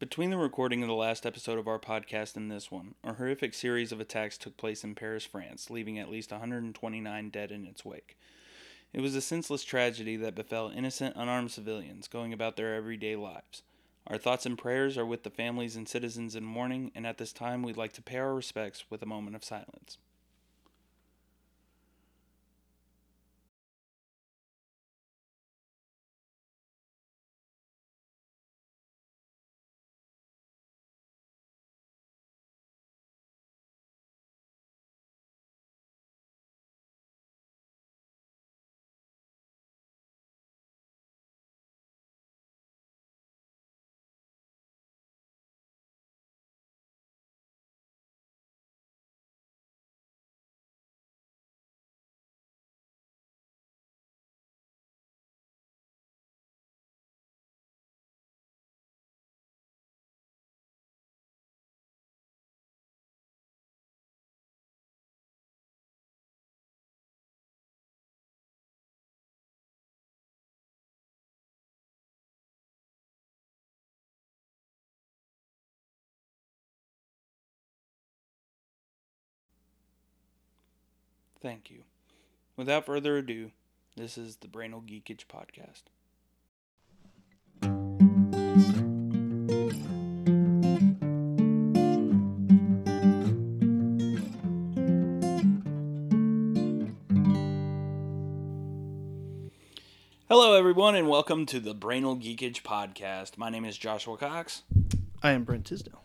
Between the recording of the last episode of our podcast and this one, a horrific series of attacks took place in Paris, France, leaving at least 129 dead in its wake. It was a senseless tragedy that befell innocent, unarmed civilians going about their everyday lives. Our thoughts and prayers are with the families and citizens in mourning, and at this time we'd like to pay our respects with a moment of silence. Thank you. Without further ado, this is the Brainal Geekage Podcast. Hello, everyone, and welcome to the Brainal Geekage Podcast. My name is Joshua Cox, I am Brent Tisdale.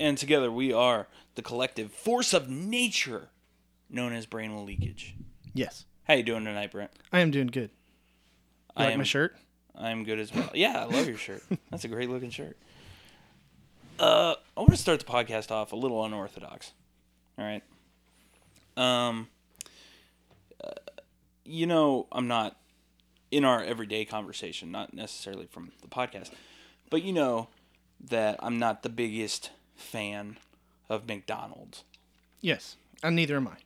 and together we are the collective force of nature known as Brainal Leakage. Yes, How you doing tonight, Brent? I am doing good. You I like am my shirt? I'm good as well. Yeah, I love your shirt. That's a great looking shirt. Uh, I want to start the podcast off a little unorthodox. All right. Um. uh, you know, I'm not in our everyday conversation, not necessarily from the podcast, but you know that I'm not the biggest fan of McDonald's. Yes, and neither am I.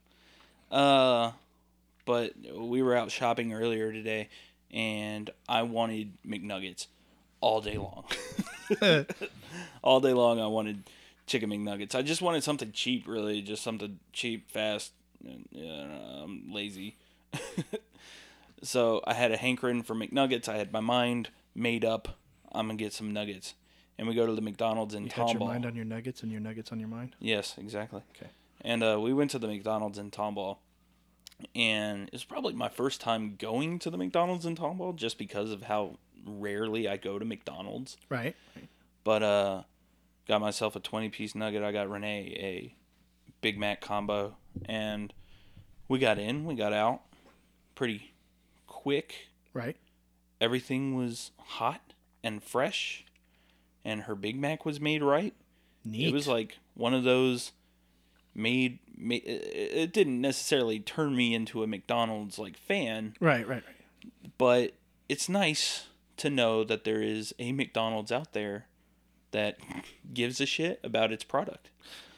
Uh, but we were out shopping earlier today, and I wanted McNuggets all day long. all day long, I wanted chicken McNuggets. I just wanted something cheap, really, just something cheap, fast. and, uh, I'm lazy, so I had a hankering for McNuggets. I had my mind made up. I'm gonna get some nuggets, and we go to the McDonald's in You had your mind on your nuggets and your nuggets on your mind. Yes, exactly. Okay. And uh, we went to the McDonald's in Tomball, and it was probably my first time going to the McDonald's in Tomball, just because of how rarely I go to McDonald's. Right. But uh, got myself a twenty piece nugget. I got Renee a Big Mac combo, and we got in, we got out, pretty quick. Right. Everything was hot and fresh, and her Big Mac was made right. Neat. It was like one of those made, made it didn't necessarily turn me into a McDonald's like fan, right. Right. Right. but it's nice to know that there is a McDonald's out there that gives a shit about its product.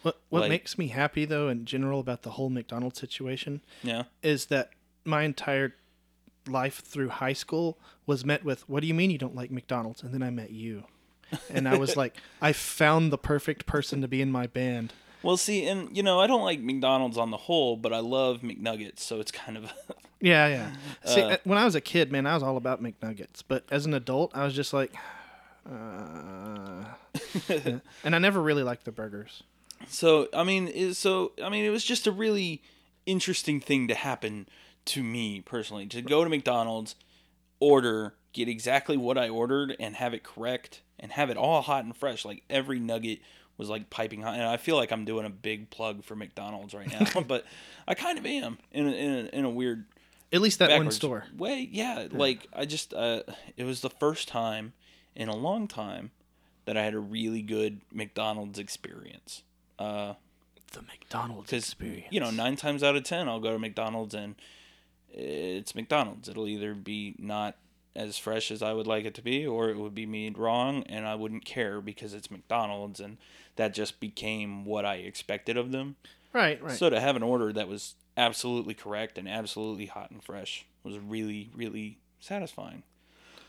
What What Like- makes me happy though, in general, about the whole McDonald's situation, Yeah. is that my entire life through high school was met with, "What do you mean you don't like McDonald's?" And then I met you, and I was like, I found the perfect person to be in my band. Well, see, and you know, I don't like McDonald's on the whole, but I love McNuggets, so it's kind of Yeah, yeah. See, Uh, uh, when I was a kid, man, I was all about McNuggets. But as an adult, I was just like, uh, yeah. and I never really liked the burgers. So I mean, it, so I mean, it was just a really interesting thing to happen to me personally to go to McDonald's, order, get exactly what I ordered, and have it correct, and have it all hot and fresh. Like every nugget was like piping hot, and I feel like I'm doing a big plug for McDonald's right now, but I kind of am in a, in a, in a weird At least that one store. way. Yeah, like I just uh, it was the first time in a long time that I had a really good McDonald's experience. Uh, The McDonald's experience. you know nine times out of ten I'll go to McDonald's and it's McDonald's. It'll either be not as fresh as I would like it to be, or it would be made wrong, and I wouldn't care because it's McDonald's, and that just became what I expected of them. Right, right. So to have an order that was absolutely correct and absolutely hot and fresh was really, really satisfying.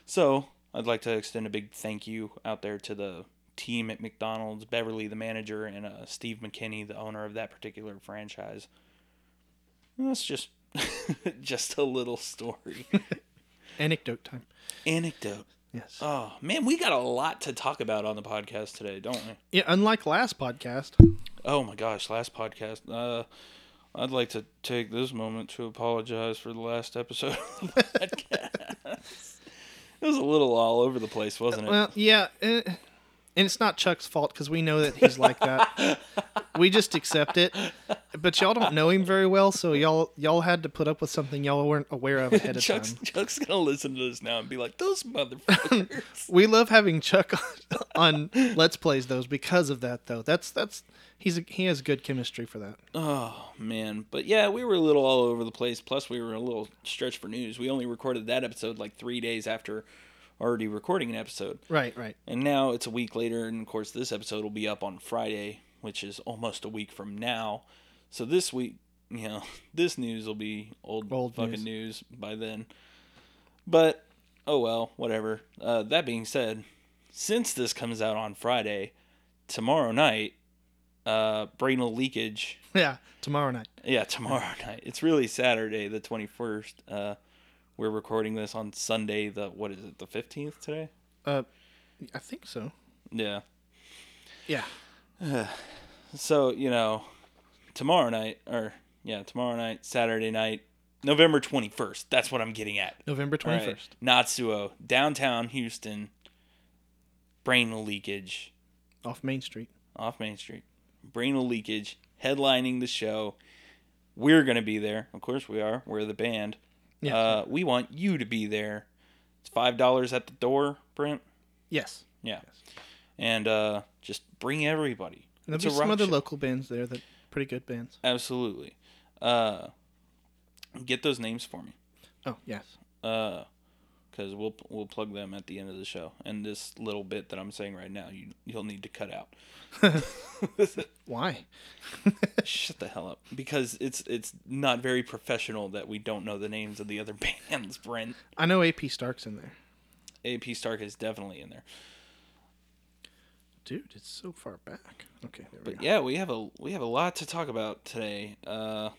So I'd like to extend a big thank you out there to the team at McDonald's, Beverly, the manager, and uh, Steve McKinney, the owner of that particular franchise. That's just just a little story. Anecdote time. Anecdote. Yes. Oh man, we got a lot to talk about on the podcast today, don't we? yeah, unlike last podcast. Oh my gosh, last podcast. Uh, I'd like to take this moment to apologize for the last episode of the podcast. it was a little all over the place, wasn't it? Well, yeah, eh, and it's not Chuck's fault because we know that he's like that. we just accept it. But y'all don't know him very well, so y'all y'all had to put up with something y'all weren't aware of ahead of Chuck's, time. Chuck's gonna listen to this now and be like, "Those motherfuckers." We love having Chuck on, on Let's Plays those because of that though. That's that's he's a, he has good chemistry for that. oh man, but yeah, we were a little all over the place. Plus, we were a little stretched for news. We only recorded that episode like three days after already recording an episode. Right, right. And now it's a week later, and of course, this episode will be up on Friday, which is almost a week from now. So this week, you know, this news will be old, Old fucking news. by then. But oh well, whatever. Uh, that being said, since this comes out on Friday, tomorrow night, uh, brainal leakage. Yeah, tomorrow night. Yeah, tomorrow night. It's really Saturday, the twenty first. Uh, we're recording this on Sunday, the what is it, the fifteenth today? Uh, I think so. Yeah. Yeah. So, you know, tomorrow night, or yeah, tomorrow night, Saturday night, November 21st. That's what I'm getting at. November twenty first. twenty right. Notsuoh, downtown Houston, brain leakage Off Main Street. off Main Street. Brain leakage headlining the show. We're going to be there. Of course, we are. We're the band. Yeah. Uh, we want you to be there. It's $5 at the door, Brent. yes. Yeah. And uh, just bring everybody. And there'll be some other show. local bands there that pretty good bands. Absolutely. Uh, get those names for me. Oh yes. Uh, because we'll we'll plug them at the end of the show. And this little bit that I'm saying right now, you you'll need to cut out. Why? Shut the hell up. Because it's it's not very professional that we don't know the names of the other bands. Brent, I know AP Stark's in there. AP Stark is definitely in there. Dude, it's so far back. Okay, there we But go. yeah, we have a we have a lot to talk about today. Uh,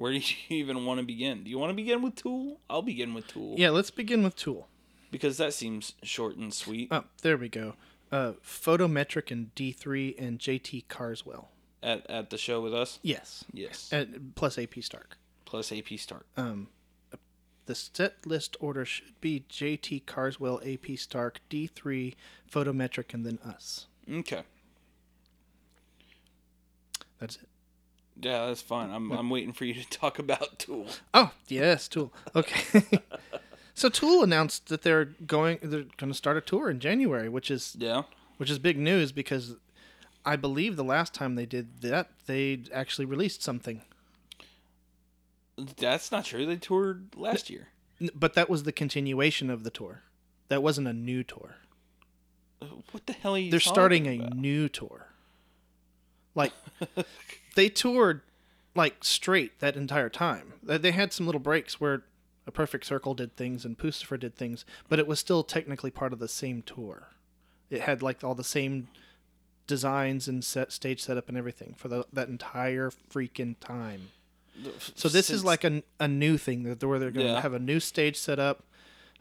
where do you even want to begin? Do you want to begin with Tool? I'll begin with Tool. Yeah, let's begin with Tool. Because that seems short and sweet. Oh, there we go. Uh, Photometric and D3 and JT Carswell. At at the show with us. Yes. Yes. And plus AP Stark. Plus AP Stark. Um, the set list order should be JT Carswell, AP Stark, D3, Photometric, and then us. Okay. That's it. Yeah, that's fine. I'm I'm waiting for you to talk about Tool. Oh yes, Tool. Okay. so Tool announced that they're going they're going to start a tour in January, which is Yeah. which is big news because I believe the last time they did that they actually released something, That's not true. They toured last year. But that was the continuation of the tour. That wasn't a new tour. What the hell are you They're starting a new tour. Like they toured like straight that entire time. They they had some little breaks where a perfect circle did things and Puscifer did things, but it was still technically part of the same tour. It had like all the same designs and set stage setup and everything for the, that entire freaking time. So this is like a, a new thing that where they're going to Yeah. have a new stage set up.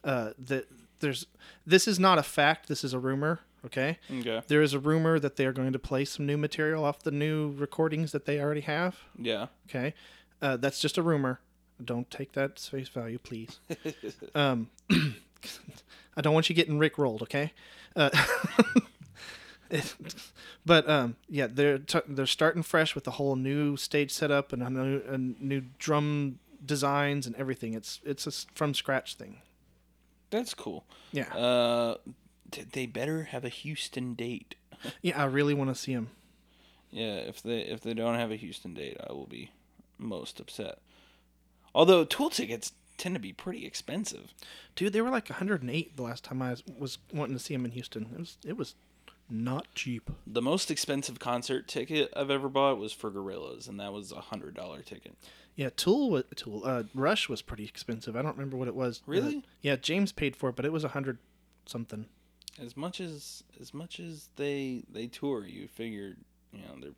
Uh, that there's this is not a fact. This is a rumor. Okay. Okay. There is a rumor that they are going to play some new material off the new recordings that they already have. Yeah. Okay, uh, that's just a rumor. Don't take that face value, please. um, I don't want you getting Rick rolled. Okay. Uh, it- but um, yeah, they're t- they're starting fresh with a whole new stage setup and a new, a new drum designs and everything. It's it's a from scratch thing. That's cool. Yeah, Uh, they better have a Houston date. yeah. I really want to see them. Yeah, if they if they don't have a Houston date, I will be most upset. Although tool tickets tend to be pretty expensive. Dude, they were like 108 the last time I was, wanting to see them in Houston. It was it was not cheap. The most expensive concert ticket I've ever bought was for Gorillaz, and that was a hundred dollar ticket. Yeah, Tool was Tool. Uh, Rush was pretty expensive. I don't remember what it was. Really? Uh, yeah, James paid for it, but it was a hundred something. As much as as much as they they tour, you figured you know they're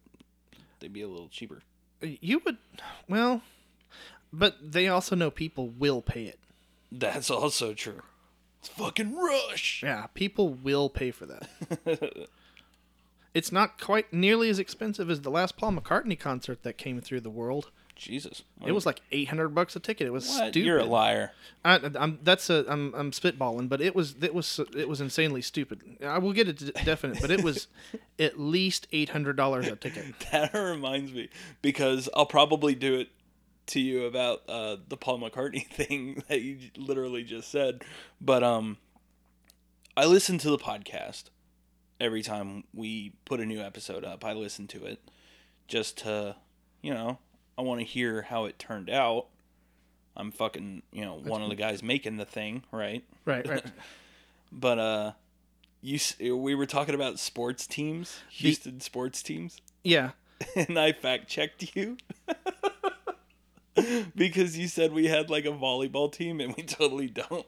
they'd be a little cheaper. You would, well, but they also know people will pay it. That's also true. It's fucking Rush. Yeah, people will pay for that. it's not quite nearly as expensive as the last Paul McCartney concert that came through the world. Jesus, It was like eight hundred bucks a ticket. It was what? stupid. You're a liar. I, I'm that's a I'm I'm spitballing, but it was it was it was insanely stupid. I will get it definite, but it was at least eight hundred dollars a ticket. That reminds me because I'll probably do it to you about uh, the Paul McCartney thing that you literally just said. But um, I listen to the podcast every time we put a new episode up. I listen to it just to, you know, I want to hear how it turned out. I'm fucking, you know, one of the guys making the thing, right? Right, right. But uh, you we were talking about sports teams, Houston sports teams Yeah, and I fact checked you because you said we had like a volleyball team and we totally don't.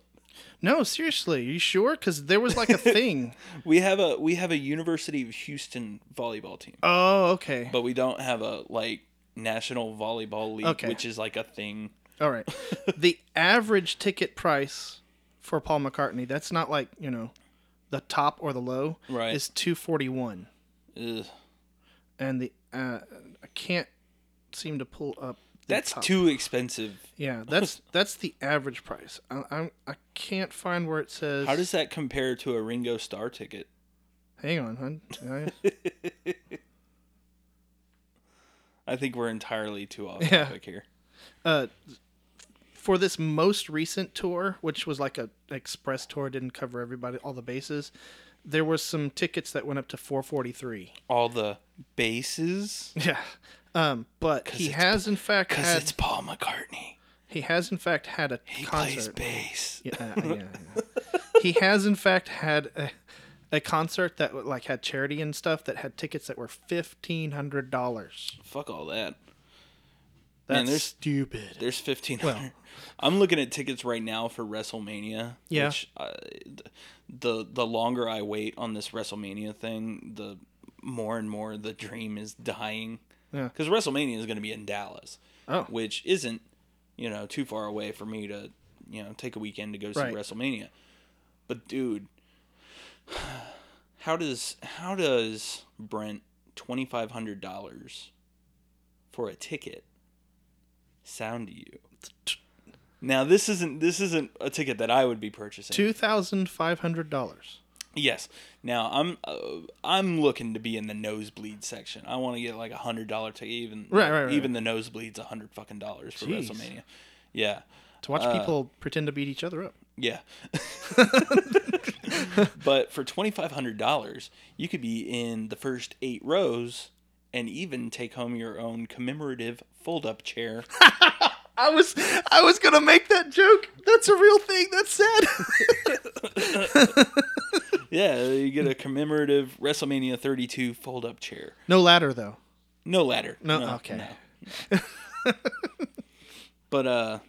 no, seriously, you sure? Because there was like a thing. We have a we have a University of Houston volleyball team, oh, okay, but we don't have a like national volleyball league, Okay. which is like a thing. all right. the average ticket price for Paul McCartney, that's not like you know, the top or the low, Right. Is two forty one, Ugh. and the uh, I can't seem to pull up. That's top. too expensive. Yeah, that's that's the average price. I, I'm I can't find where it says. How does that compare to a Ringo Starr ticket? Hang on, hon. I- think we're entirely too off Yeah. topic here. uh, for this most recent tour, which was like a express tour, didn't cover everybody all the bases. There was some tickets that went up to 443. All the bases Yeah. Um, but he has in fact because had it's Paul McCartney. he has in fact had a He plays bass. Yeah, yeah, yeah. he has in fact had a, a concert that like had charity and stuff that had tickets that were fifteen hundred dollars. Fuck all that. That's Man, there's- stupid. There's fifteen Well- I'm looking at tickets right now for WrestleMania. Yeah. Which, uh, the the longer I wait on this WrestleMania thing, the more and more the dream is dying. Yeah. Because WrestleMania is going to be in Dallas, Oh, which isn't, you know, too far away for me to, you know, take a weekend to go see Right. WrestleMania. But dude, how does how does Brent twenty five hundred dollars for a ticket sound to you? Now this isn't this isn't a ticket that I would be purchasing. two thousand five hundred dollars. Yes. Now I'm uh, I'm looking to be in the nosebleed section. I want to get like a hundred dollar ticket. Even Right, right, right. even the nosebleeds a hundred fucking dollars for Jeez. WrestleMania. Yeah, To watch Uh, people pretend to beat each other up. Yeah. but for twenty five hundred dollars, you could be in the first eight rows and even take home your own commemorative fold up chair. I was I was gonna make that joke. That's a real thing. That's sad. yeah, you get a commemorative WrestleMania thirty two fold up chair. no ladder though. No ladder. No, okay. no. but uh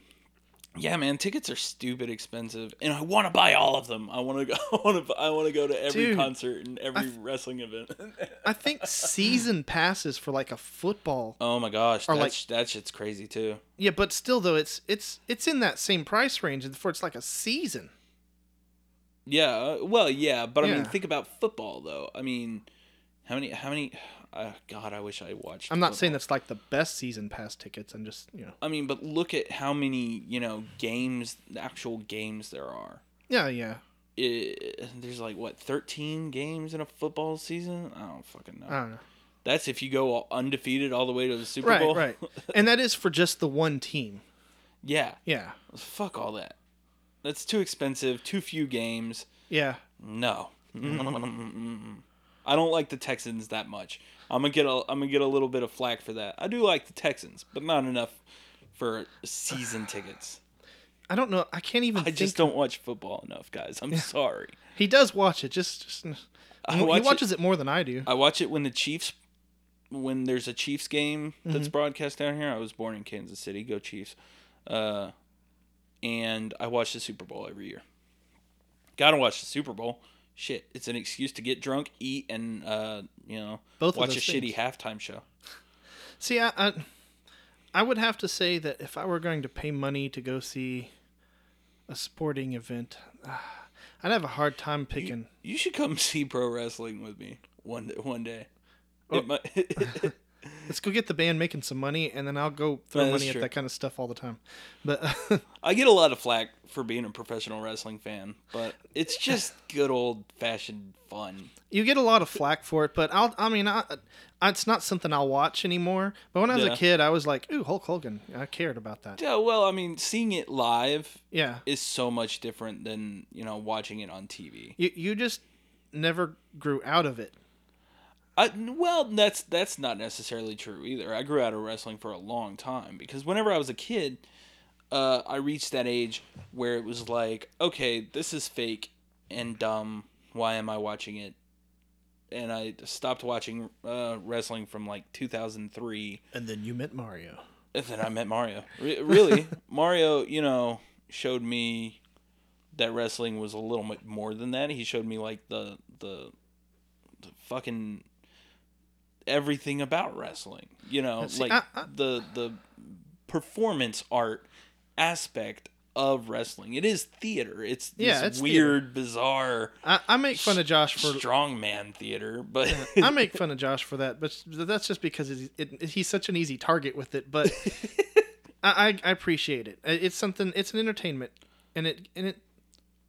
yeah, man, tickets are stupid expensive, and I want to buy all of them. I want to go. I want to. I want to go to every Dude, concert and every wrestling event. I think season passes for like a football. oh my gosh, that's that shit's crazy too. Yeah, but still though, it's it's it's in that same price range and for it's like a season. Yeah, uh, well, yeah, but I mean, think about football though. I mean, how many? How many? Uh, God, I wish I watched. I'm not saying football. that's like the best season pass tickets. I'm just you know. I mean, but look at how many you know games, actual games there are. Yeah, yeah. it, there's like what 13 games in a football season i don't fucking know I don't know. that's if you go undefeated all the way to the super Right, bowl right. and that is for just the one team. yeah Yeah, fuck all that that's too expensive too few games yeah. no i don't like the texans that much i'm gonna get a i'm gonna get a little bit of flack for that i do like the texans but not enough for season tickets I don't know. I can't even. i just don't watch football enough guys i'm sorry He does watch it. Just, just I he watch it- watches it. more than I do. I watch it when the Chiefs, when there's a Chiefs game Mm-hmm. that's broadcast down here. I was born in Kansas City. Go Chiefs. Uh, and I watch the Super Bowl every year. Gotta watch the Super Bowl. Shit, it's an excuse to get drunk, eat, and uh, you know, Both watch a those shitty halftime show. See, I, I, I would have to say that if I were going to pay money to go see a sporting event, ah, I'd have a hard time picking. You should come see pro wrestling with me one one day. Oh. It might- Let's go get the band making some money, and then I'll go throw money true. at that kind of stuff all the time. But I get a lot of flack for being a professional wrestling fan, but it's just good old fashioned fun. you get a lot of flack for it. But I'll, I mean, I, I, it's not something I'll watch anymore. But when I was Yeah. a kid, I was like, ooh, Hulk Hogan. I cared about that. Yeah, well, I mean, seeing it live Yeah, is so much different than you know watching it on TV. you you just never grew out of it. I, well, that's that's not necessarily true either. I grew out of wrestling for a long time because whenever I was a kid, uh, I reached that age where it was like, okay, this is fake and dumb. Why am I watching it? And I stopped watching uh, wrestling from like 2003, And then you met Mario. and then I met Mario. Re- really, Mario, you know, showed me that wrestling was a little bit more than that. He showed me like the the, the fucking everything about wrestling. You know, See, like I- I- the the performance art aspect of wrestling. It is theater. It's this Yeah, it's weird, bizarre I, I make fun of Josh for strongman theater, but I make fun of Josh for that, but that's just because it, it, he's such an easy target with it. But I, I, I appreciate it. It's something. It's an entertainment, and it and it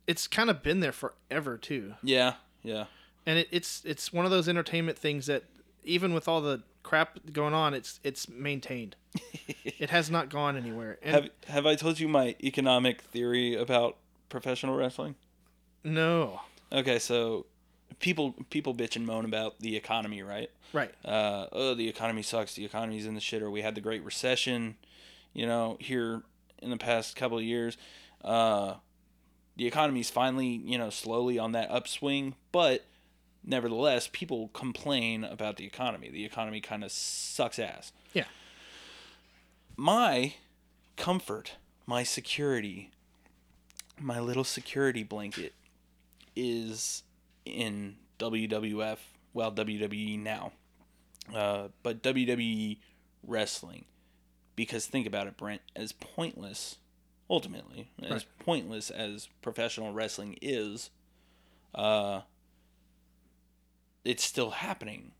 it's kind of been there forever too. yeah, yeah. And it, it's it's one of those entertainment things that even with all the crap going on, it's it's maintained. it has not gone anywhere. And Have have I told you my economic theory about professional wrestling? no, Okay, so people people bitch and moan about the economy, right? right? Uh, oh, the economy sucks. The economy's in the shitter. We had the Great Recession, you know, here in the past couple of years. Uh, the economy's finally, you know, slowly on that upswing, but nevertheless, people complain about the economy. The economy kind of sucks ass. Yeah. My comfort, my security, my little security blanket is in WWF, well, WWE now, uh, but WWE wrestling. Because think about it, Brent, as pointless, ultimately, as Right. pointless as professional wrestling is, uh, it's still happening.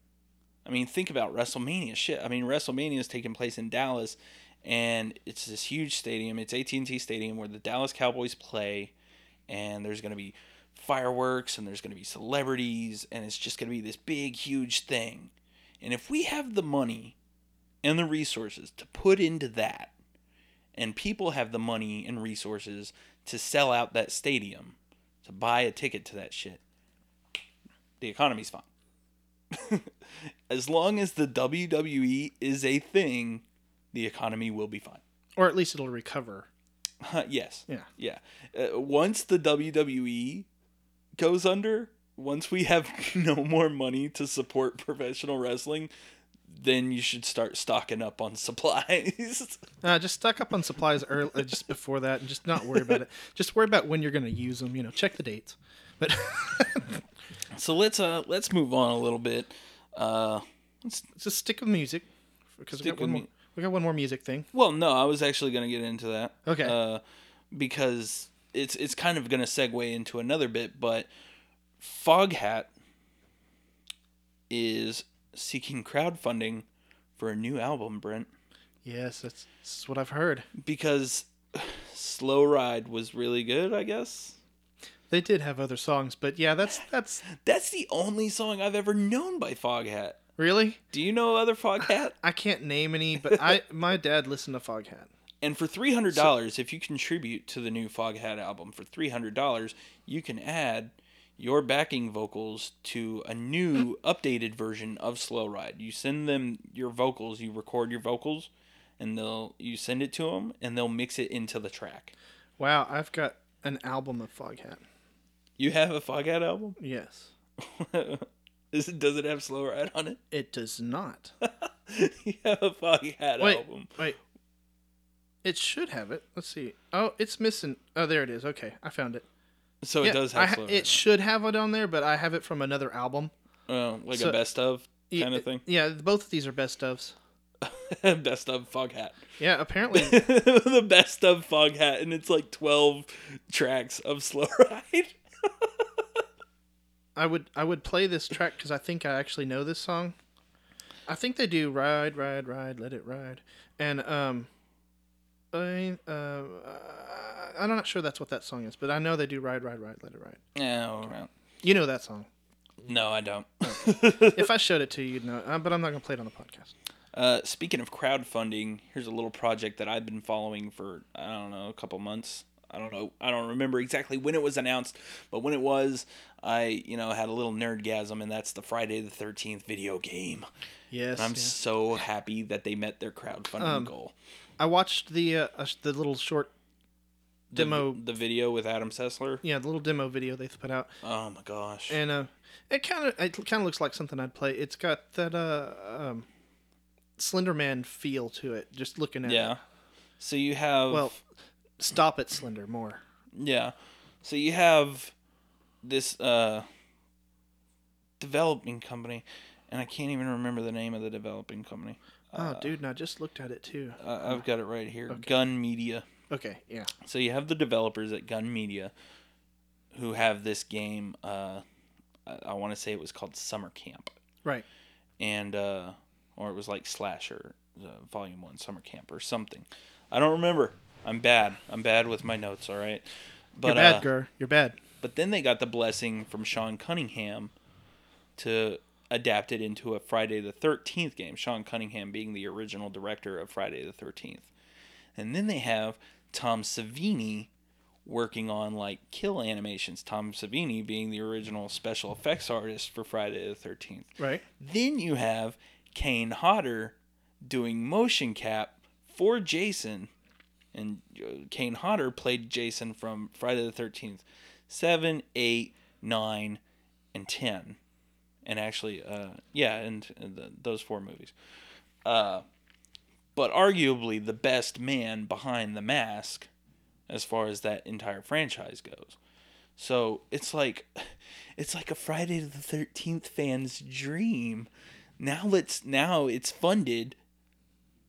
I mean, think about WrestleMania. Shit. I mean, WrestleMania is taking place in Dallas, and it's this huge stadium. It's AT and T Stadium where the Dallas Cowboys play, and there's gonna be fireworks and there's gonna be celebrities, and it's just gonna be this big, huge thing. And if we have the money and the resources to put into that, and people have the money and resources to sell out that stadium, to buy a ticket to that shit, the economy's fine. as long as the WWE is a thing, the economy will be fine. Or at least it'll recover. yes. Yeah. Yeah. Uh, once the WWE goes under, once we have no more money to support professional wrestling, then you should start stocking up on supplies. Uh, just stock up on supplies early, just before that, and just not worry about it. Just worry about when you're going to use them. You know, check the dates. But so let's uh let's move on a little bit. Uh let's just stick with music because we got one more. We got one more music thing. Well, no, I was actually going to get into that. Okay. Uh, because it's it's kind of going to segue into another bit, but Foghat is seeking crowdfunding for a new album, Brent, Yes, that's, that's what I've heard. because Slow Ride was really good, I guess. They did have other songs, but yeah, that's that's That's the only song I've ever known by Foghat. really. Do you know other Foghat? I can't name any, but I my dad listened to Foghat. And for three hundred dollars, if you contribute to the new Foghat album for three hundred dollars, you can add your backing vocals to a new updated version of Slow Ride. You send them your vocals, you record your vocals, and they'll you send it to them, and they'll mix it into the track. Wow, I've got an album of Foghat. You have a Foghat album? Yes, Is it, does it have Slow Ride on it? it does not. you have a Foghat Wait, album. wait. It should have it. Let's see. Oh, it's missing. Oh, there it is. Okay, I found it. So yeah, it does have ha- it should have it on there, but I have it from another album. Oh, like so- a best of Yeah, kind of thing. Yeah, both of these are best ofs. best of Foghat. Yeah, apparently. the best of Foghat, and it's like twelve tracks of slow ride. I would I would play this track because I think I actually know this song. I think they do ride, ride, ride, let it ride, and um, I uh, I'm not sure that's what that song is, but I know they do ride, ride, ride, let it ride. No, no, You know that song. no, I don't. if I showed it to you, you'd know. it, uh, but I'm not gonna play it on the podcast. Uh, speaking of crowdfunding, here's a little project that I've been following for I don't know a couple months. I don't know. I don't remember exactly when it was announced, but when it was, I you know had a little nerdgasm, and that's the Friday the Thirteenth video game. Yes, I'm yeah. so happy that they met their crowdfunding Um, goal. I watched the uh, uh, the little short demo. the video with Adam Sessler. yeah, the little demo video they put out, Oh my gosh. and uh, it kind of it kind of looks like something I'd play. It's got that uh um, Slenderman feel to it. Just looking at it. yeah. So you have Well, stop it, Slender. More. Yeah. So you have this uh developing company and I can't even remember the name of the developing company. Oh, dude, and I just looked at it too. I I've got it right here. Gun Media. Okay, yeah. So you have the developers at Gun Media who have this game uh I, I want to say it was called Summer Camp Right. and uh or it was like Slasher uh, Volume 1 Summer Camp or something. I don't remember. I'm bad. I'm bad with my notes, all right? But You're bad, uh, Gur. You're bad. But then they got the blessing from Sean Cunningham to adapt it into a Friday the 13th game. Sean Cunningham being the original director of Friday the 13th. And then they have Tom Savini working on like kill animations. Tom Savini being the original special effects artist for Friday the 13th. Right. Then you have Kane Hodder doing motion cap for Jason. And uh, Kane Hodder played Jason from Friday the 13th, 7, 8, 9, and 10. And actually, uh, yeah, and, and the, those four movies. Uh, but arguably the best man behind the mask as far as that entire franchise goes. So it's like it's like a Friday the thirteenth fan's dream. Now let's now it's funded.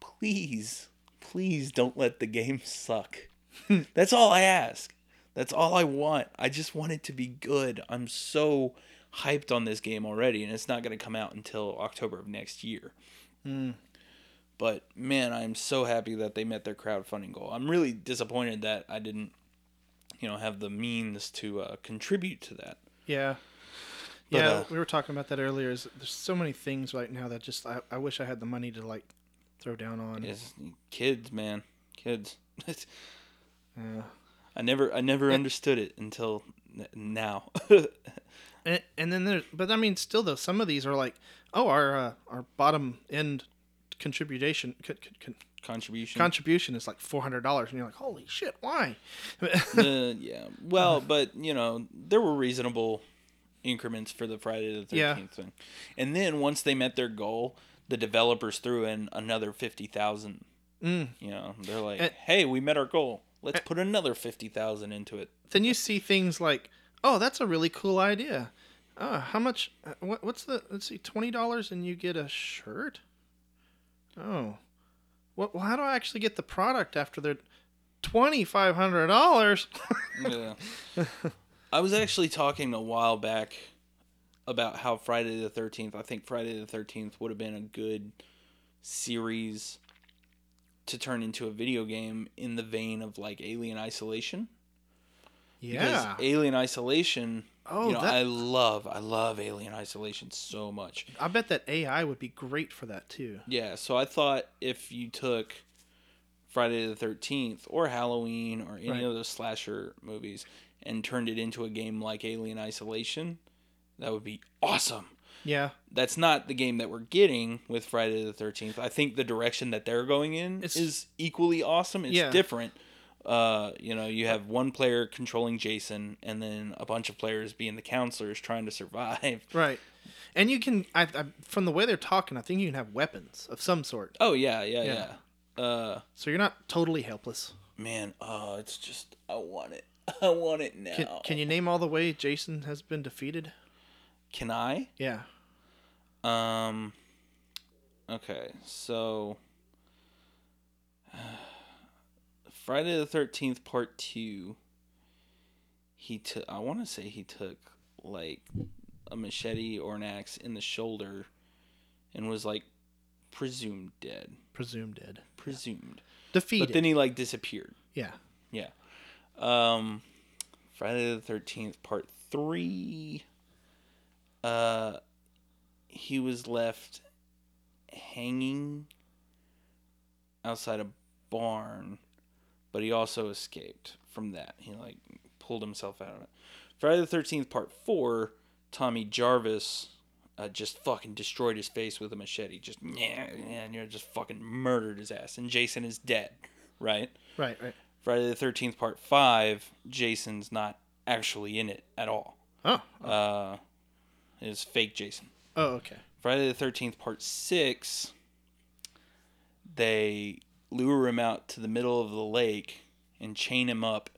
Please, please don't let the game suck. That's all I ask. That's all I want. I just want it to be good. I'm so hyped on this game already, and it's not going to come out until October of next year. But man, I'm so happy that they met their crowdfunding goal. I'm really disappointed that I didn't, you know, have the means to uh, contribute to that. Yeah. But, yeah, uh, we were talking about that earlier. Is there's so many things right now that just I, I wish I had the money to like throw down on. It's kids, man, kids. Yeah. I never, I never understood it until now. And, and then there's, but I mean, still though, some of these are like, oh, our uh, our bottom end contribution con, con, con, Contribution. contribution is like four hundred dollars, and you're like, holy shit, why? uh, yeah. Well, but you know, there were reasonable increments for the Friday the Yeah. Thirteenth thing, and then once they met their goal, the developers threw in another fifty thousand. Mm. You know, they're like, And- "Hey, we met our goal. Let's put another fifty thousand into it." then you see things like, oh, that's a really cool idea. Oh, how much? uh, What, what's the? Let's see, twenty dollars and you get a shirt. Oh, what? Well, how do I actually get the product after they're twenty five hundred dollars? yeah. I was actually talking a while back about how Friday the 13th, I think Friday the 13th would have been a good series to turn into a video game in the vein of like Alien Isolation. Yeah. Because Alien Isolation, Oh, you know, that- I love, I love Alien Isolation so much. I bet that AI would be great for that too. Yeah, so I thought if you took Friday the Thirteenth or Halloween or any Right. of those slasher movies and turned it into a game like Alien Isolation, that would be awesome. Yeah. That's not the game that we're getting with Friday the Thirteenth. I think the direction that they're going in It's- is equally awesome. It's Yeah. different. Uh, you know, you have one player controlling Jason, and then a bunch of players being the counselors trying to survive. Right. And you can, I, I, from the way they're talking, I think you can have weapons of some sort. Oh yeah, yeah, Yeah. yeah. Uh, So you're not totally helpless. man, oh, it's just I want it. I want it now. Can, can you name all the way Jason has been defeated? Can I? Yeah. Um. Okay, so Friday the Thirteenth Part Two. He took. I want to say he took like a machete or an axe in the shoulder, and was like presumed dead. Presumed dead. Presumed. Defeated. But then he like disappeared. yeah. Yeah. Um, Friday the Thirteenth Part Three. Uh, he was left hanging outside a barn, but he also escaped from that. He like pulled himself out of it. Friday the Thirteenth Part Four. Tommy Jarvis. Uh, just fucking destroyed his face with a machete. Just yeah, and you know, just fucking murdered his ass. And Jason is dead, right? Right. Right. Friday the Thirteenth Part Five, Jason's not actually in it at all. Oh. Uh, it's fake Jason. Oh. Okay. Friday the Thirteenth Part Six, they lure him out to the middle of the lake and chain him up,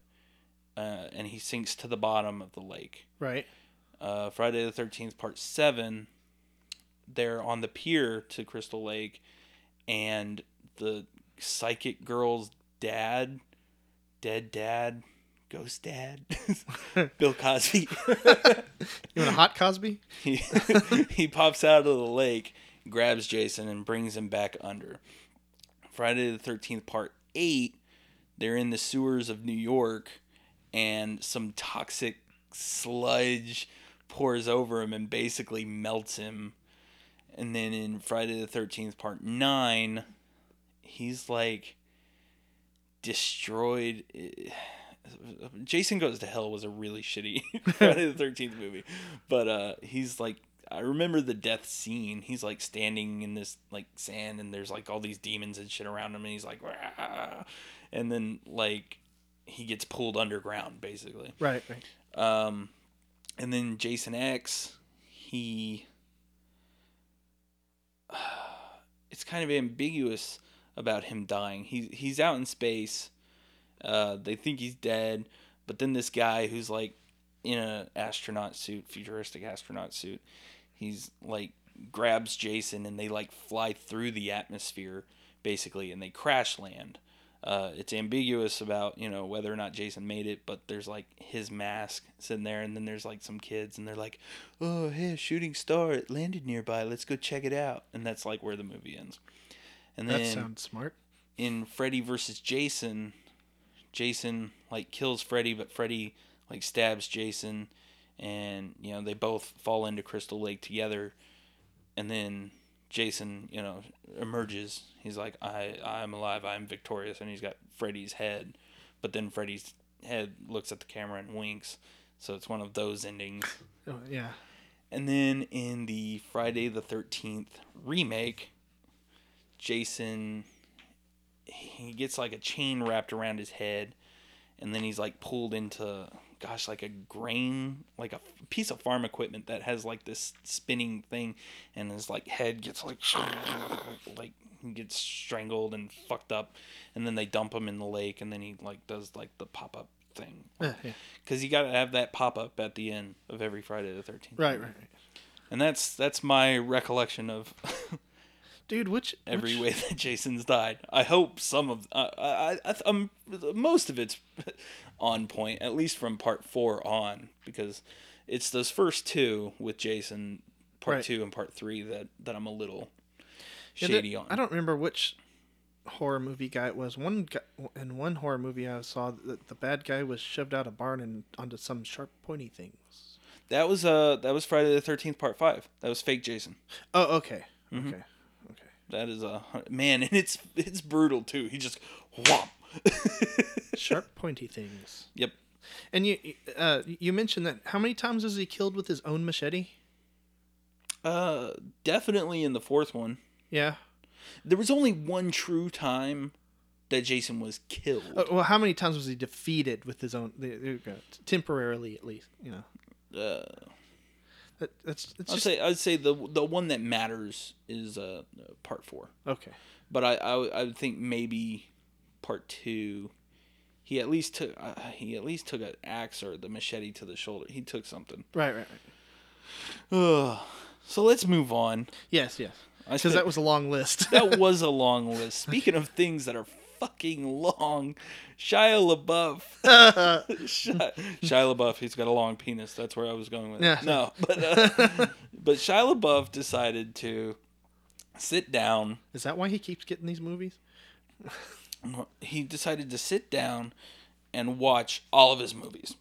uh, and he sinks to the bottom of the lake. Right. Uh, Friday the Thirteenth Part Seven, they're on the pier to Crystal Lake, and the psychic girl's dad, dead dad, ghost dad, Bill Cosby. You want a hot Cosby? he he pops out of the lake, grabs Jason, and brings him back under. Friday the Thirteenth Part Eight, they're in the sewers of New York, and some toxic sludge pours over him and basically melts him. And then in Friday the Thirteenth Part Nine, he's like destroyed. Jason Goes to Hell was a really shitty Friday the Thirteenth movie, but uh, he's like I remember the death scene. He's like standing in this like sand, and there's like all these demons and shit around him, and he's like, "Rah!" and then like he gets pulled underground basically. Right. Right. Um, and then Jason X, he. It's kind of ambiguous about him dying. He's he's out in space. Uh, they think he's dead, but then this guy who's like in a astronaut suit, futuristic astronaut suit, he's like grabs Jason and they like fly through the atmosphere basically, and they crash land. Uh, it's ambiguous about you know whether or not Jason made it, but there's like his mask sitting there, and then there's like some kids, and they're like, "Oh, hey, a shooting star! It landed nearby. Let's go check it out." And that's like where the movie ends. And then That sounds smart. in Freddy versus Jason, Jason like kills Freddy, but Freddy like stabs Jason, and you know they both fall into Crystal Lake together, and then Jason you know emerges. He's like, I I'm alive. I'm victorious, and he's got Freddy's head, but then Freddy's head looks at the camera and winks. So it's one of those endings. Oh, yeah. And then in the Friday the 13th remake, Jason he gets like a chain wrapped around his head and then he's like pulled into gosh like a grain like a piece of farm equipment that has like this spinning thing and his like head gets like like he gets strangled and fucked up and then they dump him in the lake and then he like does like the pop-up thing Yeah, yeah. because you got to have that pop-up at the end of every friday the 13th Right, right, right. and that's that's my recollection of Dude, which every which, way that Jason's died. I hope some of uh, I I um most of it's on point, at least from part four on, because it's those first two with Jason, part Right. two and part three that that I'm a little Yeah, shady that- on. I don't remember which horror movie guy it was. One guy, in one horror movie I saw that the bad guy was shoved out of a barn and onto some sharp pointy things. That was uh that was Friday the Thirteenth Part Five. That was fake Jason. Oh, okay. Mm-hmm. Okay. That is a man, and it's it's brutal too. He just whomp. Sharp pointy things. yep. And you uh you mentioned that how many times was he killed with his own machete? Uh, definitely in the fourth one. Yeah. There was only one true time that Jason was killed. Uh, well, how many times was he defeated with his own there you go. temporarily at least, you know. Uh, That, that's it's I'd just say I'd say the the one that matters is uh, part four. okay. But I, I I would think maybe part two, he at least took uh, he at least took an axe or the machete to the shoulder. He took something. Right, right, right. Ugh. So let's move on. Yes, yes. Because that was a long list. that was a long list. Speaking of things that are fucking long, Shia LaBeouf. Shia, Shia LaBeouf, he's got a long penis. That's where I was going with it. Yeah. No, but uh, but Shia LaBeouf decided to sit down. Is that why he keeps getting these movies? He decided to sit down and watch all of his movies,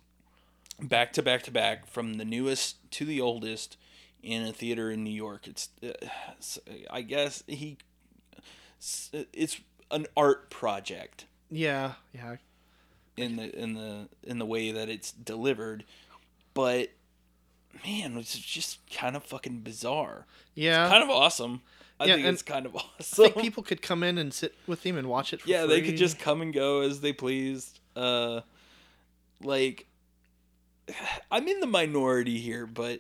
back to back to back, from the newest to the oldest, in a theater in New York. It's, uh, it's- I guess he, it's an art project. Yeah, yeah. in the in the in the way that it's delivered but man it's just kind of fucking bizarre Yeah. kind of awesome i Yeah, think it's kind of I awesome think people could come in and sit with him and watch it for yeah they could just come and go as they pleased uh like i'm in the minority here but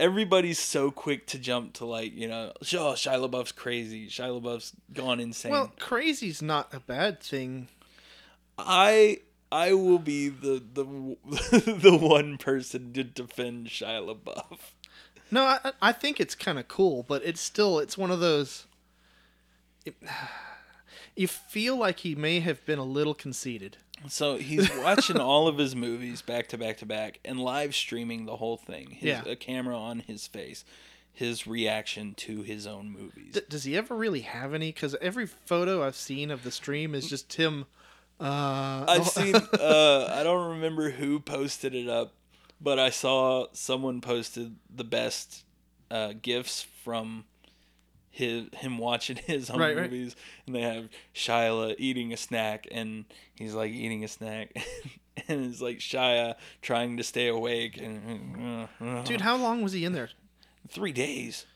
everybody's so quick to jump to like you know oh Shia LaBeouf's crazy Shia LaBeouf's gone insane Well, crazy's not a bad thing. I I will be the the the one person to defend Shia LaBeouf. No, I, I think it's kind of cool, but it's still it's one of those. It, you feel like he may have been a little conceited. So he's watching all of his movies back to back to back and live streaming the whole thing. His, Yeah. A camera on his face, his reaction to his own movies. D- does he ever really have any? Because every photo I've seen of the stream is just him. Uh, I've seen. Uh, I don't remember who posted it up, but I saw someone posted the best uh, gifs from his him watching his own Right, right. movies, and they have Shia eating a snack, and he's like eating a snack, and it's like Shia trying to stay awake, and uh, Dude, how long was he in there? three days,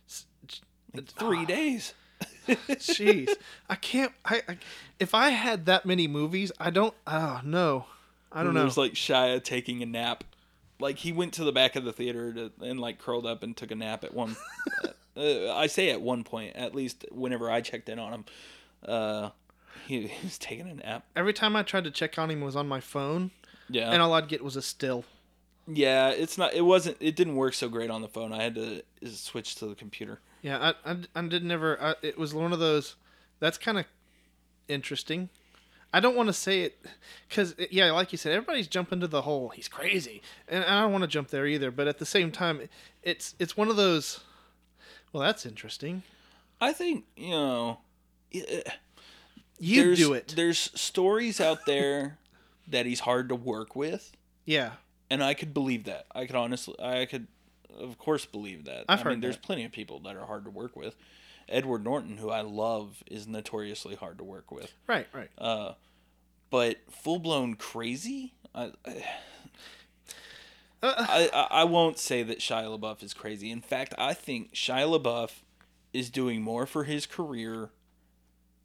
Like, three ah. days. Jeez, I can't. I, I if I had that many movies, I don't. Oh no, I don't know. There's like Shia taking a nap. Like he went to the back of the theater to, and like curled up and took a nap at one. Uh, I say at one point, at least whenever I checked in on him, uh, he, he was taking a nap. Every time I tried to check on him was on my phone, Yeah, and all I'd get was a still. yeah. It's not. It wasn't. It didn't work so great on the phone. I had to uh, switch to the computer. Yeah, I, I, I did never. I, it was one of those. That's kind of interesting. I don't want to say it because, yeah, like you said, everybody's jumping to the whole he's crazy, and I don't want to jump there either. But at the same time, it's it's one of those. Well, that's interesting. I think you know. it- You do it. There's stories out there that he's hard to work with. Yeah, and I could believe that. I could honestly, I could, of course, believe that. I've I heard mean, there's that. plenty of people that are hard to work with. Edward Norton, who I love, is notoriously hard to work with. right, right. Uh, but full blown crazy, I, Uh, I, I, I won't say that Shia LaBeouf is crazy. In fact, I think Shia LaBeouf is doing more for his career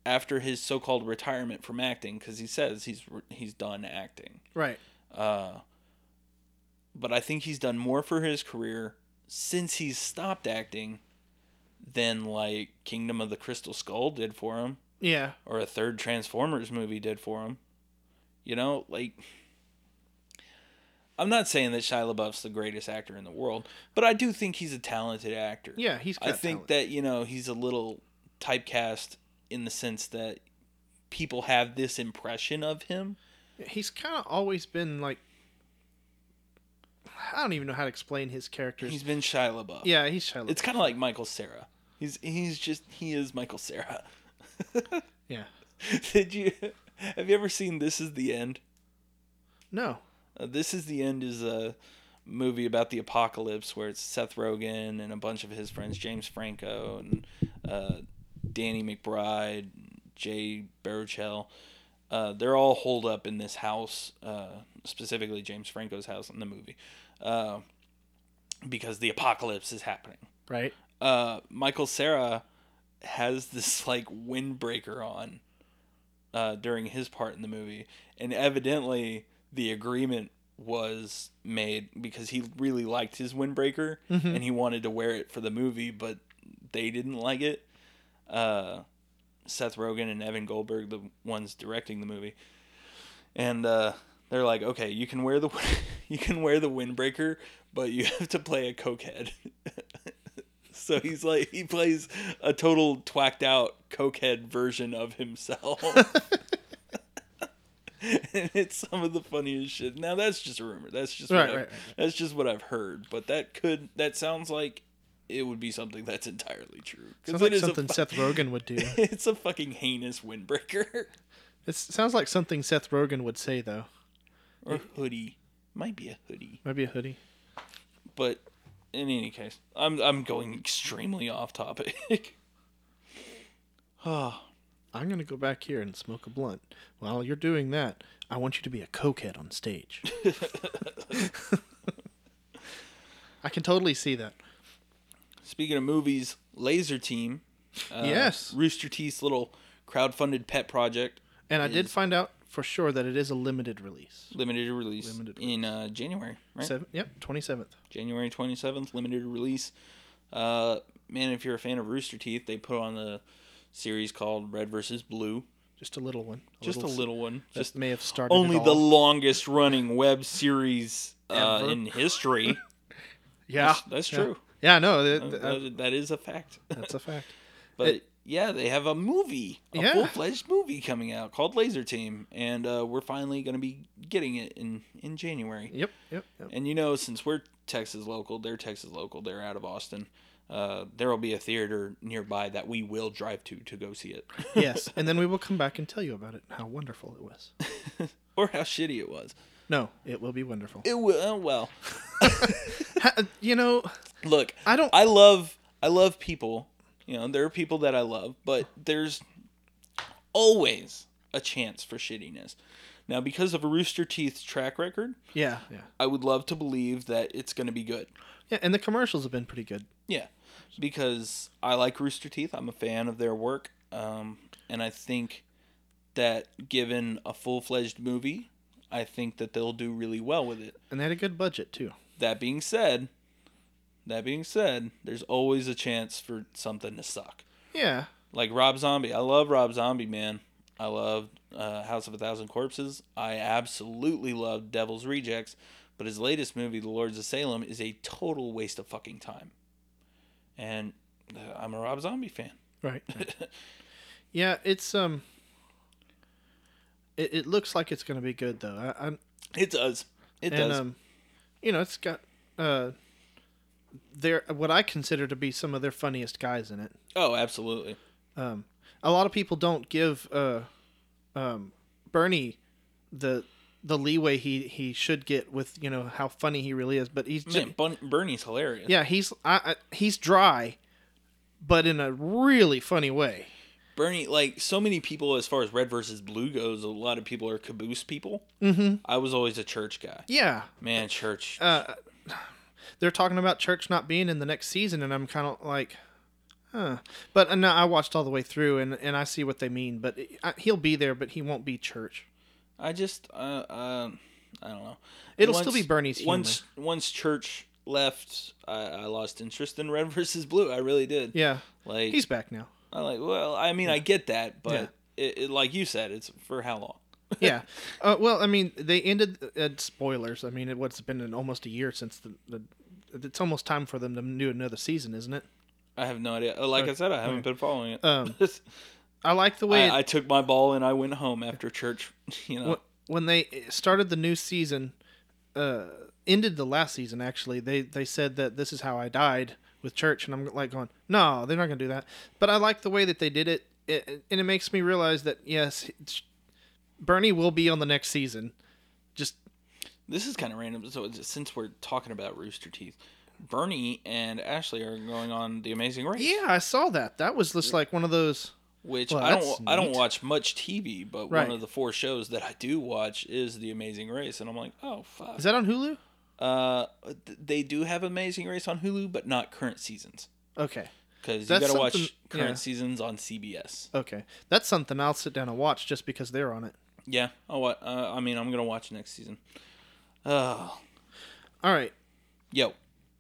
after his so-called retirement from acting, because he says he's he's done acting. right. Uh, but I think he's done more for his career since he's stopped acting than like Kingdom of the Crystal Skull did for him, Yeah, or a third Transformers movie did for him. You know, like I'm not saying that Shia LaBeouf's the greatest actor in the world, but I do think he's a talented actor. yeah. He's. I think talent. that you know he's a little typecast in the sense that people have this impression of him. he's kind of always been like. I don't even know how to explain his characters. He's been Shia LaBeouf. yeah, he's Shia It's kind of like Michael Cera. He's he's just he is Michael Cera. Yeah. Did you have you ever seen This Is the End? No. Uh, this is the End is a movie about the apocalypse where it's Seth Rogen and a bunch of his friends, James Franco and uh, Danny McBride, Jay Baruchel. Uh, they're all holed up in this house, uh, specifically James Franco's house in the movie, uh, because the apocalypse is happening. Right. uh, Michael Cera has this like windbreaker on uh, during his part in the movie, and evidently the agreement was made because he really liked his windbreaker and he wanted to wear it for the movie, but they didn't like it. Uh, Seth Rogen and Evan Goldberg, the ones directing the movie, and uh, they're like, okay, you can wear the you can wear the windbreaker, but you have to play a cokehead. so he's like he plays a total twacked out cokehead version of himself. and it's some of the funniest shit. Now that's just a rumor. That's just what Right, I've, right, right. that's just what I've heard. But that could that sounds like it would be something that's entirely true. Sounds like something fu- Seth Rogen would do. It's a fucking heinous windbreaker It sounds like something Seth Rogen would say though. or hoodie. Might be a hoodie. Might be a hoodie. But in any case, I'm I'm going extremely off topic. oh, I'm gonna go back here and smoke a blunt. While you're doing that, I want you to be a cokehead on stage. I can totally see that. speaking of movies, Lazer Team. Uh, Yes. Rooster Teeth's little crowd-funded pet project, And I did find out for sure that it is a limited release. limited release Limited in uh, January, right? Seven, yep, twenty seventh. January 27th, limited release. Uh, man, if you're a fan of Rooster Teeth, they put on the series called Red versus Blue. Just a little one. Just a little one. Just may have started. only the longest running web series uh, in history. yeah, That's, that's yeah. true. Yeah, no, that- that- that is a fact. that's a fact. but It- yeah, they have a movie, a Yeah. full fledged movie coming out called Lazer Team, and uh, we're finally going to be getting it in in January. Yep, yep, yep. And you know, since we're Texas local, they're Texas local. They're out of Austin. Uh, there will be a theater nearby that we will drive to to go see it, yes, and then we will come back and tell you about it. and How wonderful it was. or how shitty it was. No, it will be wonderful. It will. oh, Well, you know, look, I don't. I love I love people. You know, there are people that I love, but there's always a chance for shittiness. Now, because of Rooster Teeth's track record, yeah, yeah, I would love to believe that it's going to be good. yeah. And the commercials have been pretty good. Yeah, because I like Rooster Teeth. I'm a fan of their work, um, and I think that given a full fledged movie, I think that they'll do really well with it. And they had a good budget too. That being said, that being said, there's always a chance for something to suck. Yeah, Like Rob Zombie, I love Rob Zombie, man. I love uh, House of a Thousand Corpses. I absolutely love Devil's Rejects, but his latest movie, The Lords of Salem, is a total waste of fucking time. And uh, I'm a Rob Zombie fan. right. yeah, it's um. It, it looks like it's going to be good though. I, I It does. It and does. um, you know, it's got uh, their what I consider to be some of their funniest guys in it. oh, absolutely. Um, a lot of people don't give uh, um, Burnie the the leeway he he should get with you know how funny he really is, but he's just, Man, Bun- Burnie's hilarious. yeah he's I, I, he's dry, but in a really funny way. Burnie, like so many people, as far as Red versus Blue goes, a lot of people are caboose people. Mm-hmm. I was always a church guy. Yeah, Man, church. uh, they're talking about Church not being in the next season, and I'm kind of like, huh. But uh, no, I watched all the way through, and and I see what they mean. But it, I, he'll be there, but he won't be Church. I just, uh, uh, I don't know. It'll still be Burnie's humor. Once, once Church left, I, I lost interest in Red versus Blue. I really did. Yeah, Like, he's back now. I like. Well, I mean, I get that, but Yeah. it, it, like you said, it's for how long? yeah. Uh, well, I mean, they ended at spoilers. I mean, it, what's been in almost a year since the, the. It's almost time for them to do another season, isn't it? I have no idea. Uh, Like I said, I haven't okay. been following it. Um, I like the way I, I took my ball and I went home after church. You know, when they started the new season, uh, ended the last season actually. They they said that this is how I died with church, and I'm like going, no, they're not gonna do that. But I like the way that they did it, it and it makes me realize that yes, it's- Burnie will be on the next season. Just this is kind of random. So since we're talking about Rooster Teeth, Burnie and Ashley are going on The Amazing Race. yeah, I saw that. That was just like one of those. Which Well, I don't I don't watch much TV, but Right. one of the four shows that I do watch is The Amazing Race, and I'm like, oh fuck. Is that on Hulu? Uh, they do have Amazing Race on Hulu, but not current seasons Okay, because you got to watch current yeah. seasons on CBS. okay, that's something I'll sit down and watch just because they're on it. Yeah. Oh, what? Uh, I mean, I'm gonna watch next season. Oh, All right, yo.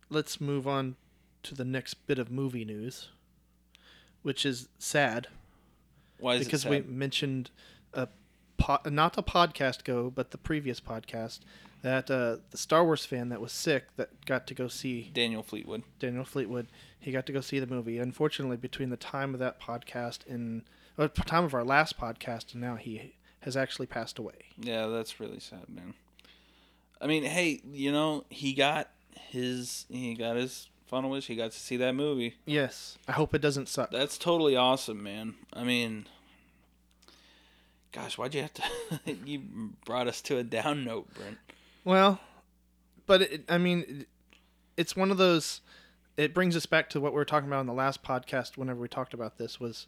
let's move on to the next bit of movie news, which is sad. Why is because we mentioned a po- not a podcast go, but the previous podcast that uh, the Star Wars fan that was sick that got to go see Daniel Fleetwood. Daniel Fleetwood. He got to go see the movie. Unfortunately, between the time of that podcast and or the time of our last podcast and now, he has actually passed away. Yeah, that's really sad, man. I mean, hey, you know, he got his he got his final wish. He got to see that movie. Yes, I hope it doesn't suck. That's totally awesome, man. I mean, gosh, why'd you have to? you brought us to a down note, Brent. Well, but it, I mean, it's one of those. It brings us back to what we were talking about in the last podcast. Whenever we talked about this, was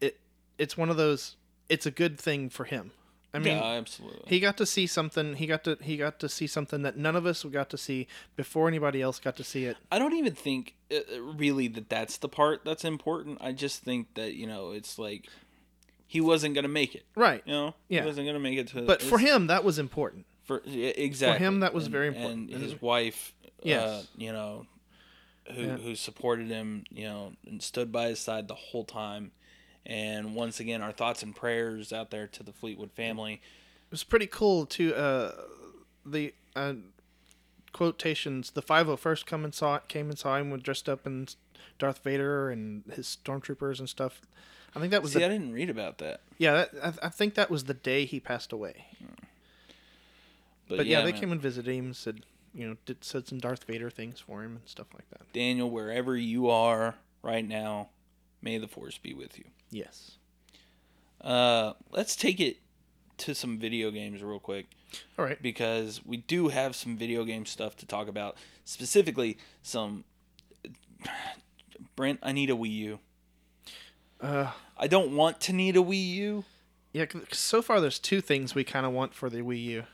it? It's one of those. It's a good thing for him. I mean, yeah, absolutely. he got to see something. He got to he got to see something that none of us got to see before anybody else got to see it. I don't even think uh, uh, really that that's the part that's important. I just think that you know it's like he wasn't gonna make it. Right. You know, Yeah. he wasn't gonna make it to. But for him, that was important. for yeah, exactly For him, that was And- very important. And his And- wife, Yes. uh, you know, who Yeah. who supported him, you know, and stood by his side the whole time. And once again, our thoughts and prayers out there to the Fleetwood family. It was pretty cool to uh, the uh, quotations. The five hundred first come and saw came and saw him with dressed up in Darth Vader and his stormtroopers and stuff. I think that was See, the, I didn't read about that, yeah. That, I, I think that was the day he passed away. but, But, yeah, they man, came and visited him, said you know, did said some Darth Vader things for him and stuff like that. Daniel, wherever you are right now, may the force be with you. Yes. Uh, let's take it to some video games real quick. All right. because we do have some video game stuff to talk about. Specifically, some. Brent, I need a Wii U. Uh, I don't want to need a Wii U. yeah. 'cause so far, there's two things we kind of want for the Wii U: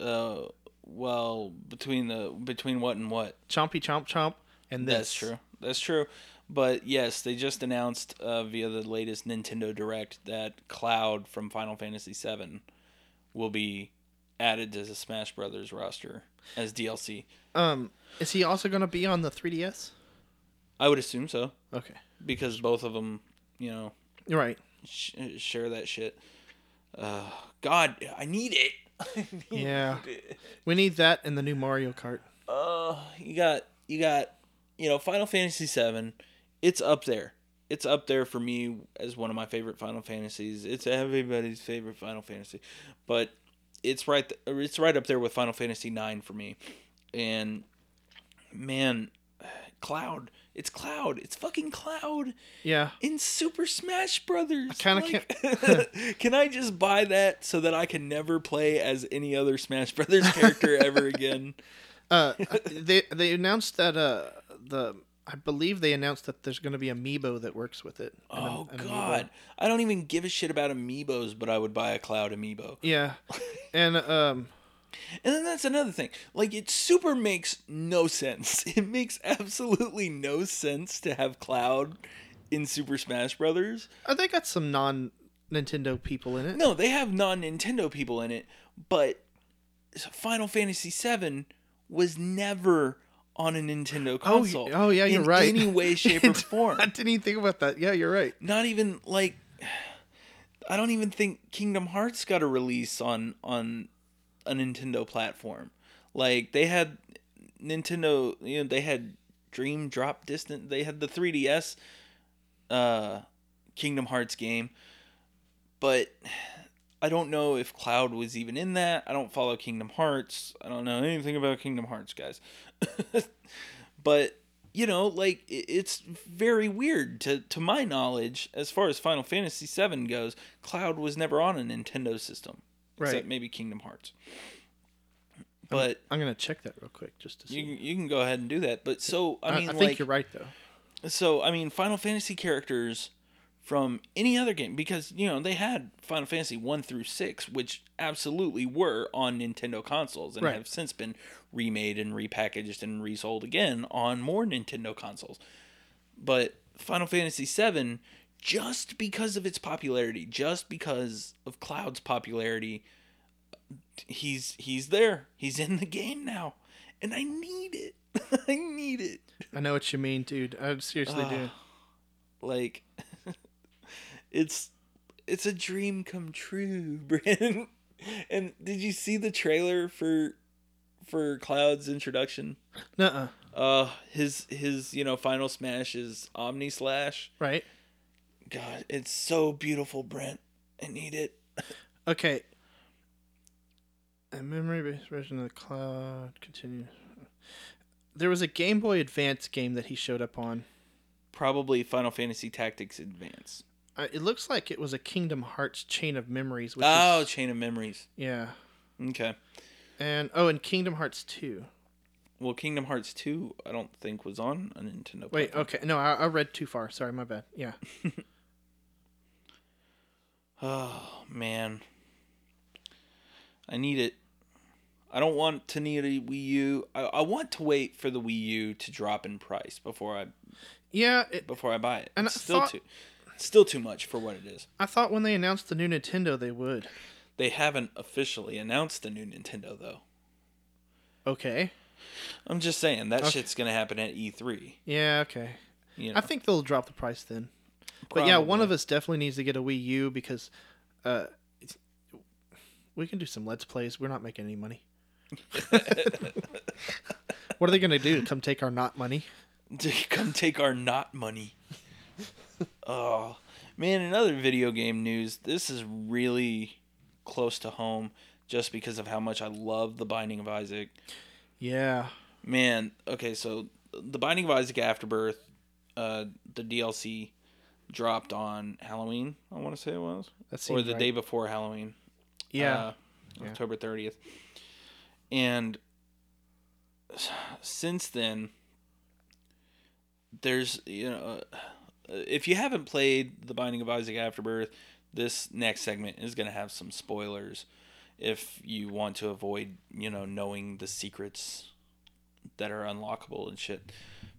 Uh, well, between the between what and what? Chompy Chomp Chomp and this. That's true. That's true. But yes, they just announced uh, via the latest Nintendo Direct that Cloud from Final Fantasy VII will be added to the Smash Brothers roster as DLC. Um, is he also going to be on the 3DS? I would assume so Okay. because both of them, you know, You're right. sh- share that shit. Uh, God, I need it. I need Yeah. it. We need that in the new Mario Kart. Uh, you got you got you know Final Fantasy VII. It's up there. It's up there for me as one of my favorite Final Fantasies. It's everybody's favorite Final Fantasy, but it's right. th- It's right up there with Final Fantasy IX for me. And man, Cloud. It's Cloud. It's fucking Cloud Yeah. in Super Smash Brothers. I kinda can't. can I just buy that so that I can never play as any other Smash Brothers character ever again? Uh, they they announced that uh the I believe they announced that there's going to be amiibo that works with it. An- Oh an. God, I don't even give a shit about amiibos, but I would buy a Cloud amiibo. Yeah. And um And then that's another thing. Like it super makes no sense. It makes absolutely no sense to have Cloud in Super Smash Brothers. I think got some non Nintendo people in it. No, they have non Nintendo people in it, but Final Fantasy VII was never on a Nintendo Oh, console. y- oh, yeah, you're in right. Any way, shape, or form. I didn't even think about that. Yeah, you're right. Not even like I don't even think Kingdom Hearts got a release on on a Nintendo platform. Like they had Nintendo, you know, they had Dream Drop Distance. They had the 3DS uh Kingdom Hearts game. But I don't know if Cloud was even in that. I don't follow Kingdom Hearts. I don't know anything about Kingdom Hearts, guys. but you know, like it's very weird to to my knowledge, as far as Final Fantasy VII goes. Cloud was never on a Nintendo system, Right. except maybe Kingdom Hearts. But I'm gonna check that real quick just to see. you you can go ahead and do that. But so I I, mean, I think like, you're right though. so I mean, Final Fantasy characters from any other game because you know they had Final Fantasy one through six, which absolutely were on Nintendo consoles and Right. have since been remade and repackaged and resold again on more Nintendo consoles. But Final Fantasy 7 just because of its popularity, just because of Cloud's popularity, he's he's there. He's in the game now, and I need it. I need it. I know what you mean, dude. I seriously do. like it's it's a dream come true, Brent. and did you see the trailer for for Cloud's introduction? Nuh-uh. Uh his his, you know, final smash is Omni Slash. Right. God, it's so beautiful, Brent. I need it. Okay. A memory-based version of the cloud continues. There was a Game Boy Advance game that he showed up on. Probably Final Fantasy Tactics Advance. Uh, it looks like it was a Kingdom Hearts Chain of Memories. Which Oh, is, Chain of Memories. yeah. Okay. And oh, and Kingdom Hearts 2. Well, Kingdom Hearts 2, I don't think was on a Nintendo. Wait, platform. okay. No, I, I read too far. Sorry, my bad. Yeah. Oh man, I need it. I don't want to need a Wii U. I, I want to wait for the Wii U to drop in price before I Yeah, it, before I buy it. And it's I still thought- too still too much for what it is. I thought when they announced the new Nintendo they would. They haven't officially announced the new Nintendo though. Okay. I'm just saying that Okay. shit's gonna happen at E3. Yeah, okay. You know, I think they'll drop the price then. But yeah, one of us definitely needs to get a Wii U because uh, we can do some Let's Plays. We're not making any money. what are they going to do? Come take our not money? to come take our not money. oh man! another video game news, this is really close to home, just because of how much I love the Binding of Isaac. Yeah. Man, okay, so the Binding of Isaac Afterbirth, uh, the DLC dropped on Halloween. I want to say it was, or the right. day before Halloween. Yeah. uh, Yeah. October thirtieth, and since then, there's you know, uh, if you haven't played The Binding of Isaac Afterbirth, this next segment is gonna have some spoilers. If you want to avoid, you know, knowing the secrets that are unlockable and shit.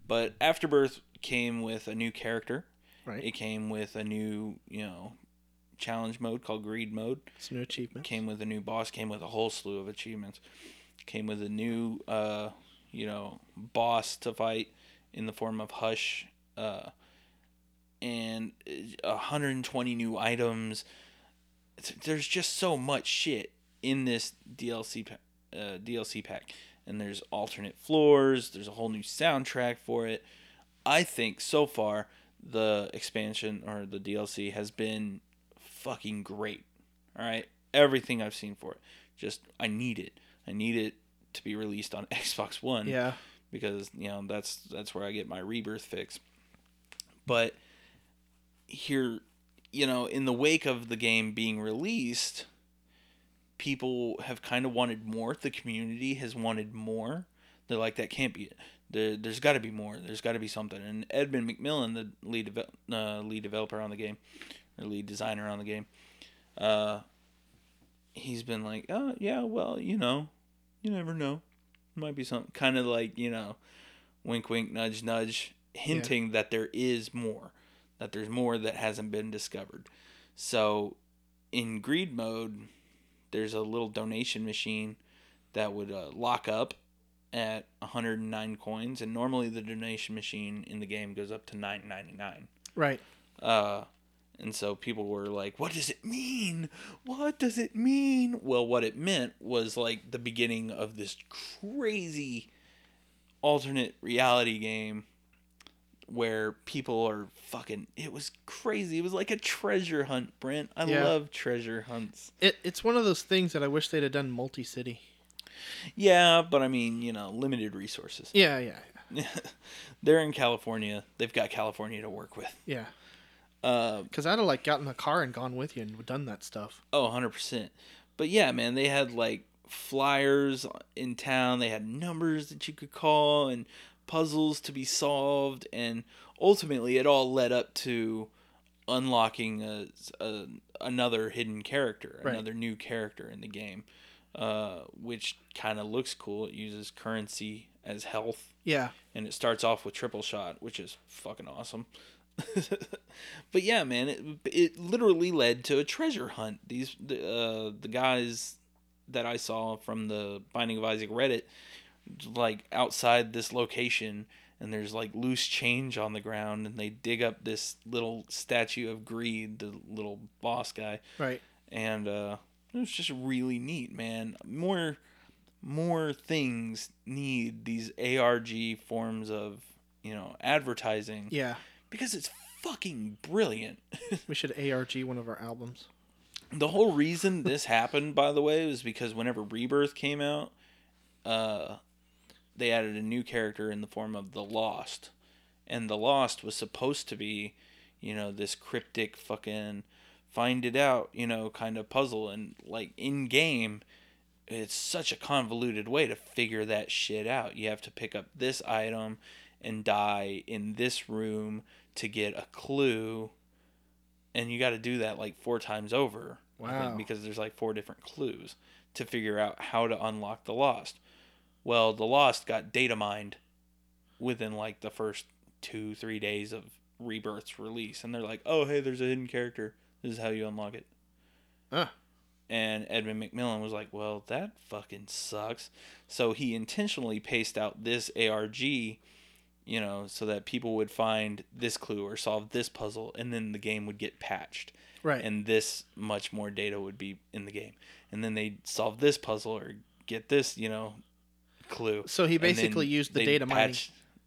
But Afterbirth came with a new character. right. It came with a new, you know, challenge mode called Greed Mode It's new achievement. came with a new boss came with a whole slew of achievements came with a new uh you know boss to fight in the form of hush uh and uh, 120 new items there's just so much shit in this DLC uh, DLC pack and there's alternate floors there's a whole new soundtrack for it I think so far the expansion or the DLC has been fucking great all right, everything I've seen for it. Just I need it. I need it to be released on Xbox One Yeah. because you know that's that's where I get my rebirth fix. But here, you know, in the wake of the game being released, people have kind of wanted more. The community has wanted more. They're like, that can't be it. There, there's got to be more. There's got to be something. And Edmund McMillen, the lead devel- uh, lead developer on the game, or lead designer on the game, uh, he's been like, oh yeah, well, you know, you never know, might be something kind of like you know, wink, wink, nudge, nudge, hinting that there is more, that there's more that hasn't been discovered. So, in greed mode, there's a little donation machine that would uh, lock up at 109 coins, and normally the donation machine in the game goes up to 9.99. Right. Uh, and so people were like, "What does it mean? What does it mean?" Well, what it meant was like the beginning of this crazy alternate reality game where people are fucking. It was crazy. It was like a treasure hunt, Brent. I Yeah. love treasure hunts. It, it's one of those things that I wish they'd have done multi city. Yeah, but I mean, you know, limited resources. Yeah, yeah, They're in California. They've got California to work with. yeah. Uh, Because I'd have like gotten in the car and gone with you and done that stuff. Oh, 100%. But yeah, man, they had like flyers in town. They had numbers that you could call and puzzles to be solved. And ultimately, it all led up to unlocking a, a, another hidden character, Right. another new character in the game, uh, which kind of looks cool. It uses currency as health Yeah. and it starts off with triple shot, which is fucking awesome. but yeah, man, it, it literally led to a treasure hunt. These the, uh, the guys that I saw from the Binding of Isaac Reddit, like outside this location, and there's like loose change on the ground, and they dig up this little statue of Greed, the little boss guy, Right. and uh, it was just really neat, man. More, more things need these ARG forms of you know advertising Yeah. because it's fucking brilliant. We should ARG one of our albums. the whole reason this happened, by the way, was because whenever Rebirth came out, uh, they added a new character in the form of the Lost, and the Lost was supposed to be, you know, this cryptic fucking find it out, you know, kind of puzzle, and like in game. It's such a convoluted way to figure that shit out. You have to pick up this item and die in this room to get a clue and you got to do that like four times over think, Wow. because there's like four different clues to figure out how to unlock the lost well the lost got data mined within like the first two three days of rebirth's release and they're like oh hey there's a hidden character. This is how you unlock it. Ah. and edmund mcmillen was like well that fucking sucks. So he intentionally paced out this arg you know, so that people would find this clue or solve this puzzle, and then the game would get patched, Right. and this much more data would be in the game, and then they'd solve this puzzle or get this, you know, clue. so he basically used the data mining.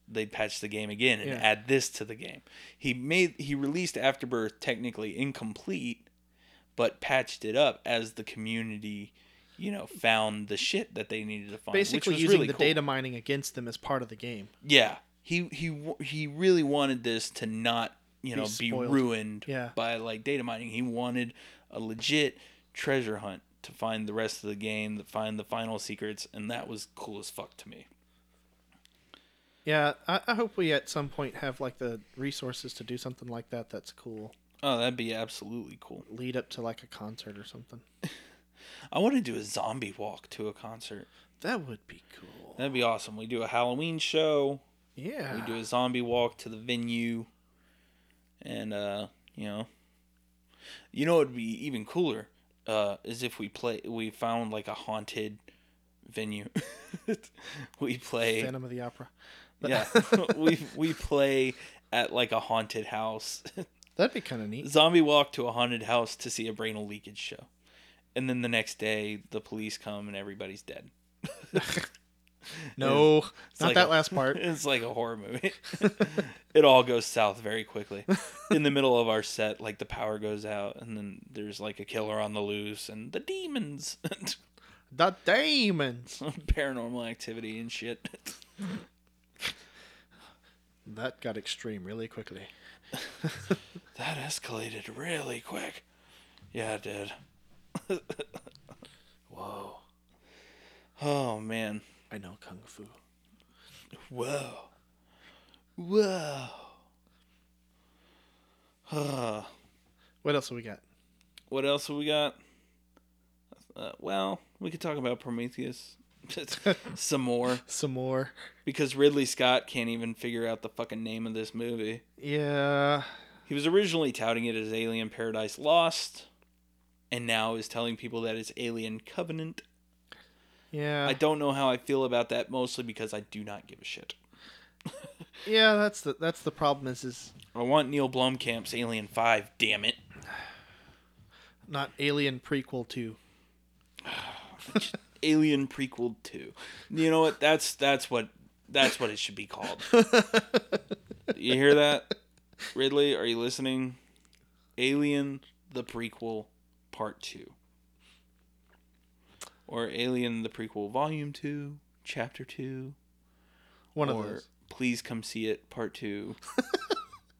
They'd patch the game again and Yeah. add this to the game. He made he released Afterbirth technically incomplete, but patched it up as the community. You know, found the shit that they needed to find. which Basically was using really the cool. data mining against them as part of the game. Yeah, he he he really wanted this to not you know be, spoiled. ruined Yeah. by like data mining. He wanted a legit treasure hunt to find the rest of the game, to find the final secrets, and that was cool as fuck to me. Yeah, I, I hope we at some point have like the resources to do something like that. That's cool. Oh, that'd be absolutely cool. Lead up to like a concert or something. I want to do a zombie walk to a concert. That would be cool. That'd be awesome. We do a Halloween show. Yeah. We do a zombie walk to the venue, and uh, you know, you know, it'd be even cooler uh, is if we play. We found like a haunted venue. we play. Phantom of the Opera. Yeah, we we play at like a haunted house. That'd be kind of neat. zombie walk to a haunted house to see a Brainal Geekage show, and then the next day the police come and everybody's dead. No, It's not like that a- last part. It's like a horror movie. it all goes south very quickly. In the middle of our set, like the power goes out, and then there's like a killer on the loose, and the demons, The demons. paranormal activity and shit. That got extreme really quickly. That escalated really quick. Yeah, it did. Whoa. Oh man. I know kung fu. Whoa. Whoa. Uh, What else have we got? what else have we got? Uh, well, we could talk about Prometheus some more Some more. because Ridley Scott can't even figure out the fucking name of this movie. Yeah. He was originally touting it as Alien Paradise Lost, and now is telling people that it's Alien Covenant. Yeah. I don't know how I feel about that, mostly because I do not give a shit. yeah, that's the that's the problem is is I want Neil Blomkamp's Alien Five. Damn it! not Alien prequel 2. Alien prequel two. You know what? That's that's what that's what it should be called. you hear that, Ridley? Are you listening? Alien the prequel part two, or Alien the prequel volume two, chapter two, One of those. Please come see it part two,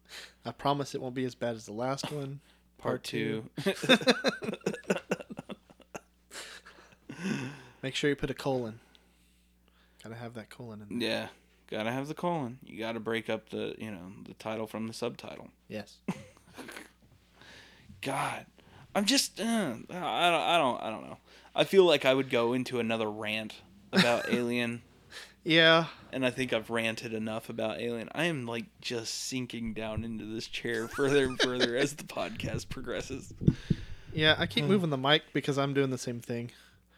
I promise it won't be as bad as the last one. part, two. Make sure you put a colon. Gotta have that colon in there. yeah, gotta have the colon. You gotta break up the you know the title from the subtitle. Yes. God, I'm just uh, I don't I don't I don't know. I feel like I would go into another rant about Alien, Yeah. and I think I've ranted enough about Alien. I am like just sinking down into this chair further and further as the podcast progresses. Yeah, I keep moving the mic because I'm doing the same thing.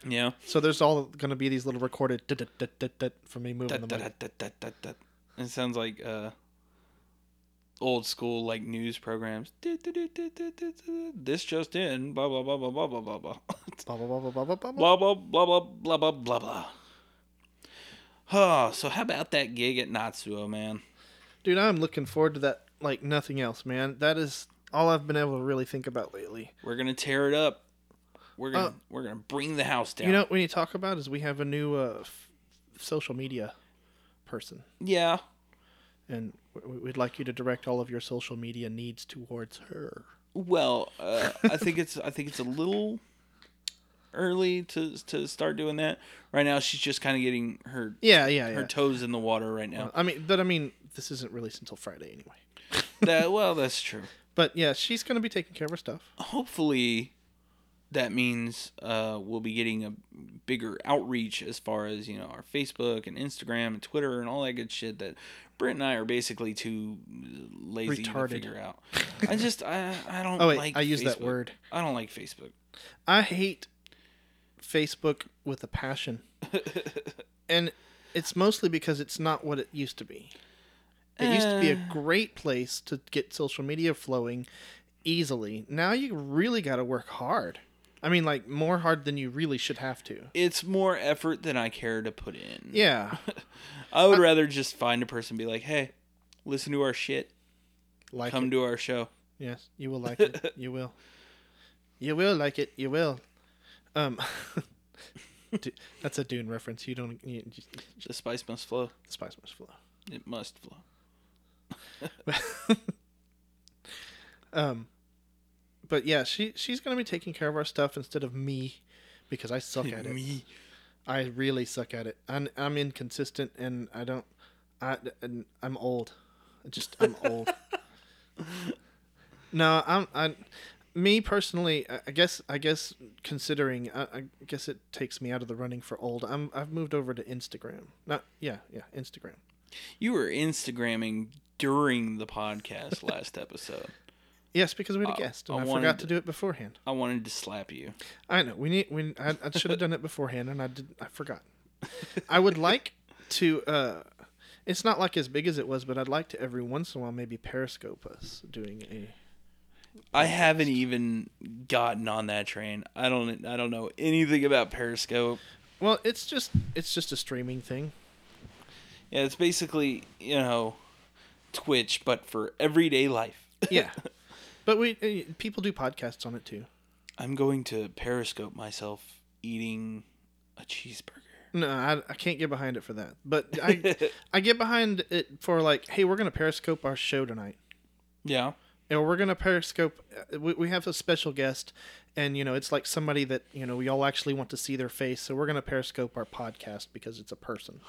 Yeah. So there's all going to be these little recorded from me moving the mic. It sounds like uh, old school like news programs. This just in. Blah blah blah blah blah blah blah blah. Blah blah blah blah blah blah blah. blah blah blah blah blah blah blah blah. Oh, so how about that gig at Notsuoh, man? Dude, I'm looking forward to that like nothing else, man. That is all I've been able to really think about lately. We're gonna tear it up. We're gonna Uh, we're gonna bring the house down. You know what we need to talk about is we have a new uh, f- social media person, yeah. and we'd like you to direct all of your social media needs towards her. Well, uh, I think it's I think it's a little early to to start doing that. Right now, she's just kind of getting her Yeah, yeah, her yeah. toes in the water right now. I mean, but I mean, this isn't released until Friday anyway. that well, that's true. But yeah, she's gonna be taking care of her stuff. Hopefully, that means uh, we'll be getting a bigger outreach as far as you know our Facebook and Instagram and Twitter and all that good shit that Brent and I are basically too lazy Retarded. to figure out. I just I I don't Oh wait, like I use that word. I don't like Facebook. I hate Facebook with a passion. and it's mostly because it's not what it used to be. It used to be a Eh. great place to get social media flowing easily. Now you really got to work hard. I mean, like more hard than you really should have to. It's more effort than I care to put in. Yeah, I would rather just find a person and be like, "Hey, listen to our shit. like Come it. to our show." Yes, you will like it. You will. You will like it. You will. Um, that's a Dune reference. You don't. You, you, The spice must flow. the spice must flow. It must flow. Um, but yeah, she she's gonna be taking care of our stuff instead of me, because I suck at it. Me. I really suck at it. I'm I'm inconsistent and I don't. I and I'm old. I Just I'm old. no, I'm I. Me personally, I I guess I guess considering I, I guess it takes me out of the running for old. I'm I've moved over to Instagram. Not yeah yeah Instagram. You were Instagramming during the podcast last episode. Yes, because we had a Uh, guest and I I, wanted forgot to- to do it beforehand. I wanted to slap you. I know we need we I, I should have done it beforehand and I did I forgot. I would like to uh it's not like as big as it was, but I'd like to every once in a while maybe periscope us doing a I haven't even gotten on that train. I don't. I don't know anything about Periscope. Well, it's just it's just a streaming thing. Yeah, it's basically you know, Twitch, but for everyday life. Yeah. but we uh, people do podcasts on it too. I'm going to Periscope myself eating a cheeseburger. No, I, I can't get behind it for that. But I I get behind it for like, hey, we're gonna periscope our show tonight. Yeah. And we're gonna periscope. uh, We, we have a special guest, and you know it's like somebody that you know we all actually want to see their face. So we're gonna periscope our podcast because it's a person.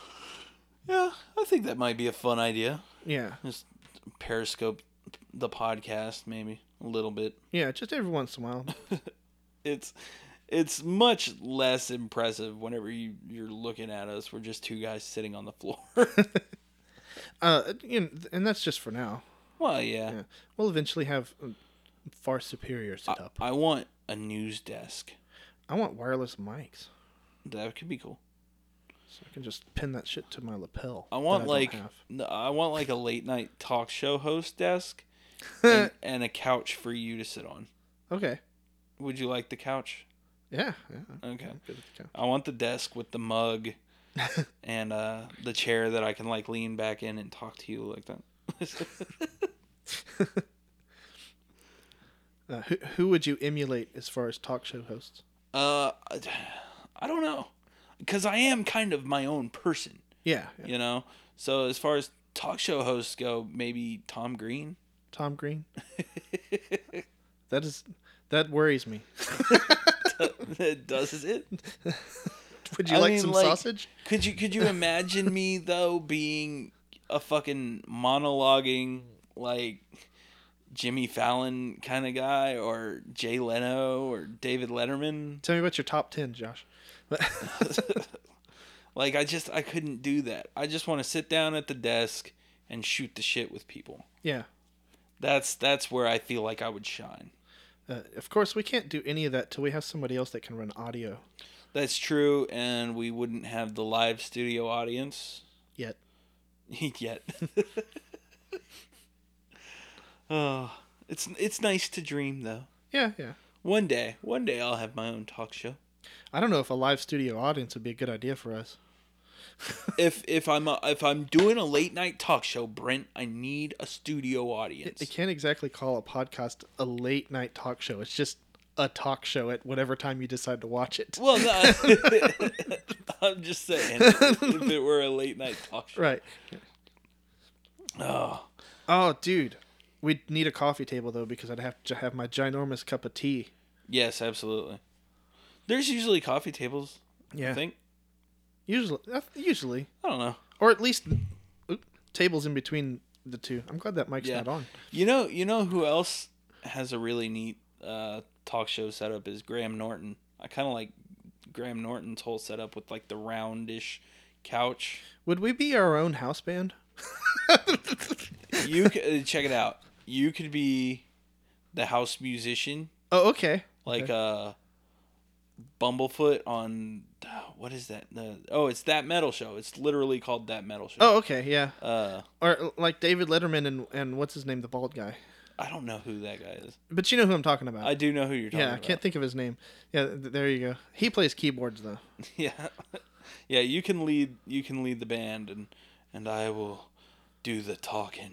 Yeah, I think that might be a fun idea. Yeah, Just Periscope the podcast, maybe a little bit. yeah, just every once in a while. It's it's much less impressive whenever you you're looking at us. We're just two guys sitting on the floor. Uh, know, and that's just for now. well, yeah. Yeah, we'll eventually have a far superior I, setup. I want a news desk. I want wireless mics, That could be cool. So I can just pin that shit to my lapel. I want don't like no, I want like a late night talk show host desk and, and a couch for you to sit on. okay. Would you like the couch? Yeah, yeah. Okay. I'm good with the couch. I want the desk with the mug and uh, the chair that I can like lean back in and talk to you like that. Uh, who, who would you emulate as far as talk show hosts? uh, I- I don't know, because I am kind of my own person, Yeah, yeah. you know. So as far as talk show hosts go, maybe Tom Green. Tom Green. that is that worries me. Does it? Would you I like mean, some like- sausage? Could you could you imagine me though being a fucking monologuing like Jimmy Fallon kind of guy or Jay Leno or David Letterman? Tell me about your top ten, Josh. Like I just I couldn't do that. I just want to sit down at the desk and shoot the shit with people. yeah. That's that's where I feel like I would shine. Uh, of course, we can't do any of that till we have somebody else that can run audio. That's true and we wouldn't have the live studio audience. Yet, Yet. oh, it's it's nice to dream though. Yeah, yeah. One day, one day I'll have my own talk show. I don't know if a live studio audience would be a good idea for us. if if I'm a, if I'm doing a late night talk show, Brent, I need a studio audience. I can't exactly call a podcast a late night talk show. It's just a talk show at whatever time you decide to watch it. Well, no, I'm just saying, if it were a late night talk show, Right. Oh, Oh, dude. We'd need a coffee table though because I'd have to have my ginormous cup of tea. yes, absolutely. There's usually coffee tables. Yeah. I think. Usually, uh, usually, I don't know. or at least oop, tables in between the two. I'm glad that mic's Yeah. not on. You know, you know who else has a really neat uh, talk show setup is Graham Norton. I kind of like Graham Norton's whole setup with like the roundish couch. Would we be our own house band? You c- uh, check it out. You could be the house musician, Oh, okay. like uh, Bumblefoot on what is that? The, oh, it's that metal show. It's literally called that metal show. Oh, okay, yeah. Uh, Or like David Letterman and and what's his name, the bald guy. I don't know who that guy is. But you know who I'm talking about. I do know who you're talking about. yeah, I can't think of his name. Yeah, th- there you go. He plays keyboards though. Yeah, yeah. You can lead. You can lead the band, and and I will do the talking.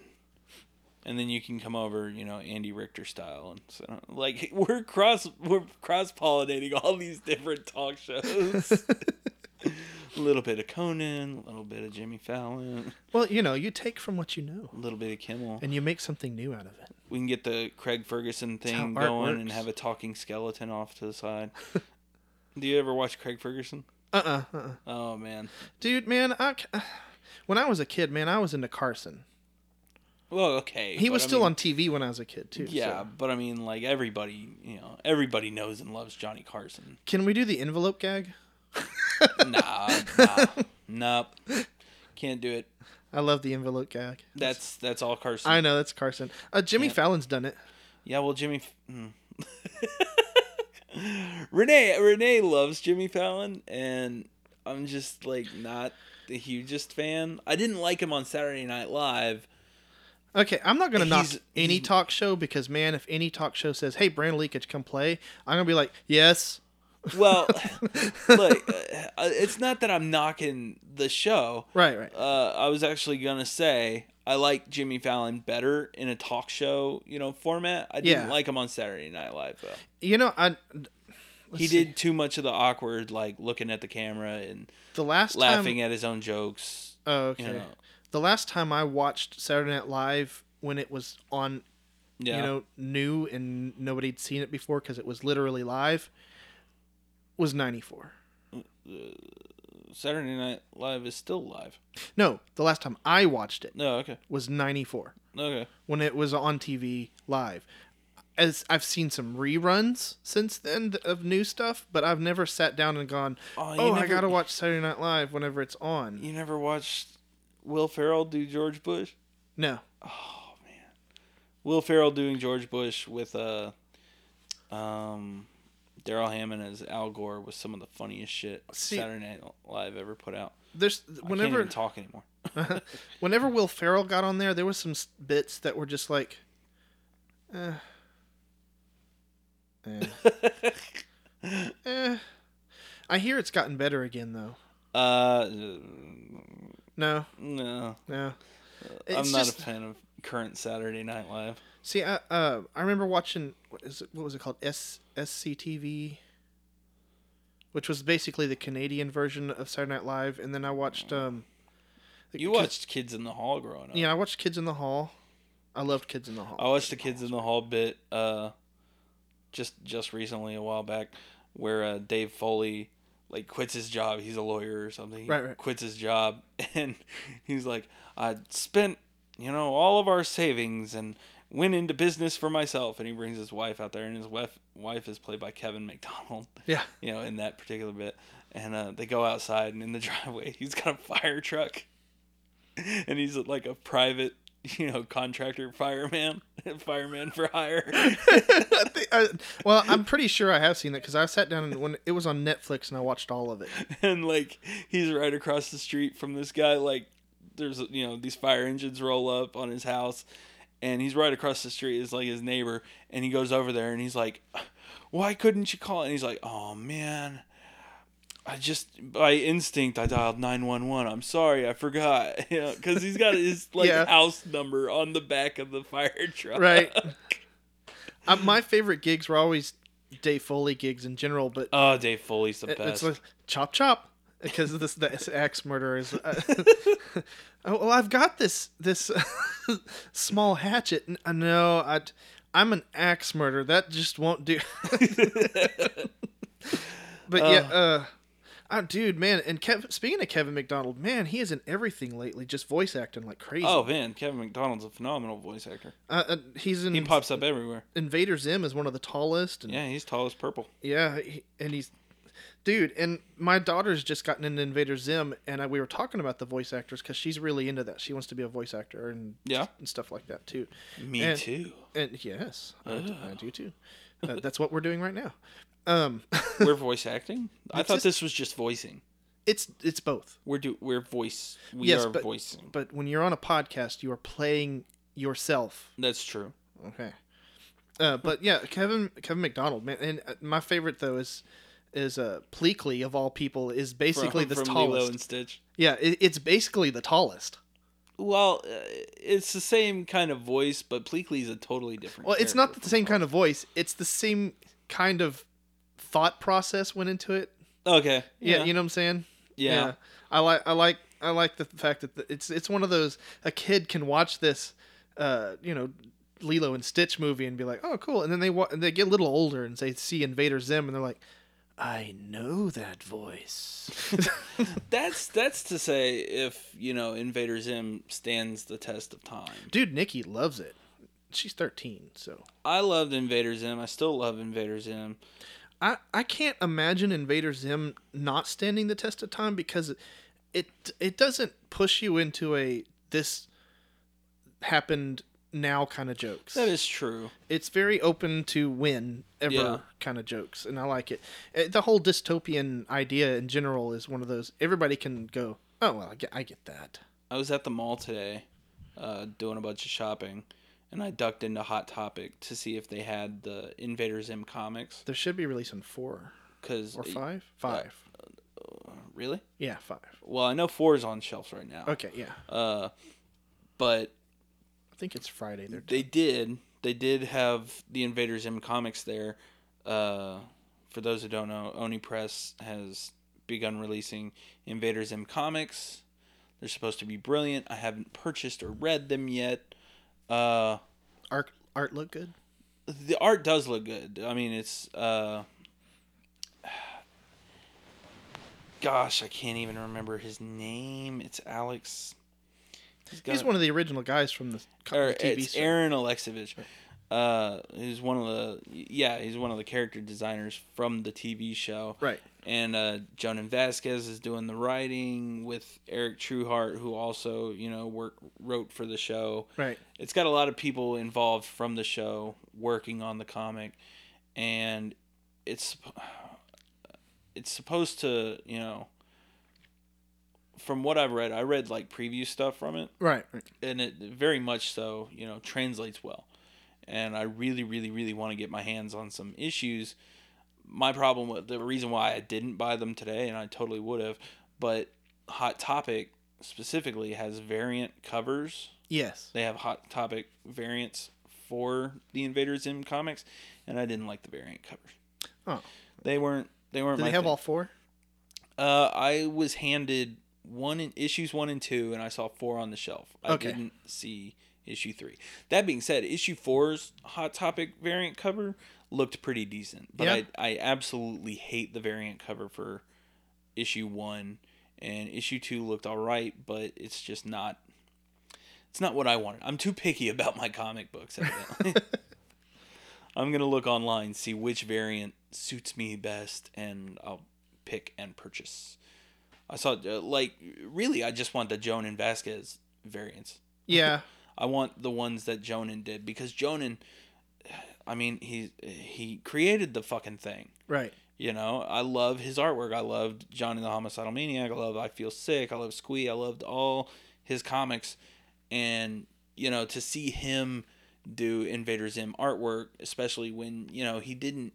And then you can come over, you know, Andy Richter style, and so like we're cross we're cross pollinating all these different talk shows. a little bit of Conan, a little bit of Jimmy Fallon, Well, you know, you take from what you know, a little bit of Kimmel. and you make something new out of it. We can get the Craig Ferguson thing going and have a talking skeleton off to the side. do you ever watch Craig Ferguson? Uh uh-uh, uh. Oh man. Dude, man, I, when I was a kid, man, I was into Carson. Well, okay. He was I still mean- on TV when I was a kid too. Yeah, so. but I mean, like everybody, you know, everybody knows and loves Johnny Carson. Can we do the envelope gag? nah, nah, nope, can't do it. I love the envelope gag. That's that's all Carson. I know that's Carson. Uh, Jimmy Yeah. Fallon's done it. yeah, well, Jimmy. Hmm. Renee Renee loves Jimmy Fallon, and I'm just like not the hugest fan. I didn't like him on Saturday Night Live. Okay, I'm not gonna knock any talk show because man, if any talk show says, "Hey, Brainal Geekage, come play," I'm gonna be like, "Yes." Well, look, uh, it's not that I'm knocking the show. Right, right. uh, I was actually gonna say I like Jimmy Fallon better in a talk show, you know, format. I didn't Yeah. like him on Saturday Night Live though. You know, I he see. did too much of the awkward, like looking at the camera and the last laughing time. at his own jokes. Oh, okay. you know. The last time I watched Saturday Night Live when it was on, Yeah, you know, new and nobody'd seen it before because it was literally live, was '94. Uh, Saturday Night Live is still live. No, the last time I watched it No, okay, was '94 okay. when it was on TV live. As I've seen some reruns since then of new stuff, but I've never sat down and gone, Oh, "Oh, you I gotta watch Saturday Night Live whenever it's on." You never watched Will Ferrell do George Bush? No, Oh man, Will Ferrell doing George Bush with uh, um, Darrell Hammond as Al Gore was some of the funniest shit See- Saturday Night Live ever put out. there's I can't whenever even talk anymore. whenever Will Ferrell got on there, there was some bits that were just like, eh, eh, eh. I hear it's gotten better again though. Uh, No, no, no. I'm not just- a fan of current Saturday Night Live. See, I uh, I remember watching what is it? What was it called? S SCTV, which was basically the Canadian version of Saturday Night Live, and then I watched um. the- You watched Kids in the Hall growing up. Yeah, I watched Kids in the Hall. I loved Kids in the Hall. I watched the Kids in the Hall bit uh, just just recently a while back, where uh, Dave Foley like quits his job. He's a lawyer or something. He Right, right. Quits his job, and he's like, I spent you know all of our savings and went into business for myself. And he brings his wife out there, and his wife wife is played by Kevin McDonald. Yeah. You know, in that particular bit, and uh, they go outside, and in the driveway, he's got a fire truck, and he's like a private. You know, contractor, fireman, fireman for hire. I think, I, well, I'm pretty sure I have seen that because I sat down and when it was on Netflix and I watched all of it. and like he's right across the street from this guy like there's you know these fire engines roll up on his house, and he's right across the street is like his neighbor, and he goes over there and he's like, "Why couldn't you call?" And he's like, "Oh man." I just by instinct I dialed nine one one. I'm sorry, I forgot. You know, because he's got his like Yeah. house number on the back of the fire truck. Right. uh, my favorite gigs were always Dave Foley gigs in general, but Oh, Dave Foley's the it- best. it's like chop chop because this this axe murder is. Uh, oh, well, I've got this this small hatchet. Uh, No, I I'm an axe murderer. That just won't do. but yeah, uh, uh, dude, man, and Kev, speaking of Kevin McDonald, man, he is in everything lately, just voice acting like crazy. oh man, Kevin McDonald's a phenomenal voice actor. uh, uh, he's in He pops up everywhere. Invader Zim is one of the tallest, and Yeah, he's tall as purple. Yeah, he, and he's, dude. And my daughter's just gotten into Invader Zim, and I, we were talking about the voice actors because she's really into that. She wants to be a voice actor and Yeah. and stuff like that too. Me And- too. And yes, I, do- I do too. Uh, that's what we're doing right now. Um, We're voice acting. I thought just- this was just voicing. it's it's both. We're do we're voice. We Yes, are but- voicing. But when you're on a podcast, you are playing yourself. That's true. Okay. Uh, but yeah, Kevin Kevin McDonald, man, and uh, my favorite though is is uh Pleakley of all people is basically from, the from tallest. Lilo and Stitch. Yeah, it, it's basically the tallest. Well, uh, it's the same kind of voice, but Pleakley's a totally different. Well, it's not the same kind of voice. It's the same kind of thought process went into it. Okay. Yeah, you know what I'm saying? Yeah. I like I like I like the fact that the, it's it's one of those a kid can watch this uh, you know, Lilo and Stitch movie and be like, "Oh, cool." And then they wa- and they get a little older and they see Invader Zim and they're like, "I know that voice." That's that's to say if you know Invader Zim stands the test of time. Dude, Nikki loves it. She's 13, so I loved Invader Zim. I still love Invader Zim. I, I can't imagine Invader Zim not standing the test of time because it it doesn't push you into a this happened now kind of jokes. That is true. It's very open to win ever Yeah. kind of jokes, and I like it. Uh, The whole dystopian idea in general is one of those everybody can go. Oh well, I get I get that. I was at the mall today, uh, doing a bunch of shopping, and I ducked into Hot Topic to see if they had the Invader Zim comics. There should be release releasing four Cause or five. Five. really? yeah, five. Well, I know four is on shelves right now. Okay, yeah. Uh, but I think it's Friday. They're they did they did have the Invader Zim comics there. Uh, for those who don't know, Oni Press has begun releasing Invader Zim comics. They're supposed to be brilliant. I haven't purchased or read them yet. Uh, art art look good. the art does look good. I mean, it's uh, gosh, I can't even remember his name. It's Alex. got He's one of the original guys from the, or TV it's show. Aaron Alexovich. Uh, he's one of the yeah, he's one of the character designers from the TV show. Right. And uh, Jhonen Vasquez is doing the writing with Eric Trueheart, who also you know work wrote for the show. Right. It's got a lot of people involved from the show working on the comic, and it's it's supposed to you know. From what I've read, I read like preview stuff from it Right. right. and it very much so you know translates well and i really really really want to get my hands on some issues my problem with the reason why i didn't buy them today and i totally would have but hot topic specifically has variant covers Yes. they have hot topic variants for the invader zim comics and i didn't like the variant covers Oh. they weren't they weren't my they have thing. all four? Uh, I was handed one in issues one and two, and I saw four on the shelf. I Okay. didn't see issue three. That being said, issue four's hot topic variant cover looked pretty decent, but Yeah. I I absolutely hate the variant cover for issue one, and issue two looked all right, but it's just not. It's not what I wanted. I'm too picky about my comic books. I'm gonna look online, see which variant suits me best, and I'll pick and purchase. I saw uh, like really, I just want the Jhonen Vasquez variants. Yeah. I want the ones that Jhonen did because Jhonen, I mean, he he created the fucking thing. Right. You know, I love his artwork. I loved Johnny the Homicidal Maniac. I love I Feel Sick. I love Squee. I loved all his comics, and you know to see him do Invader Zim artwork, especially when you know he didn't.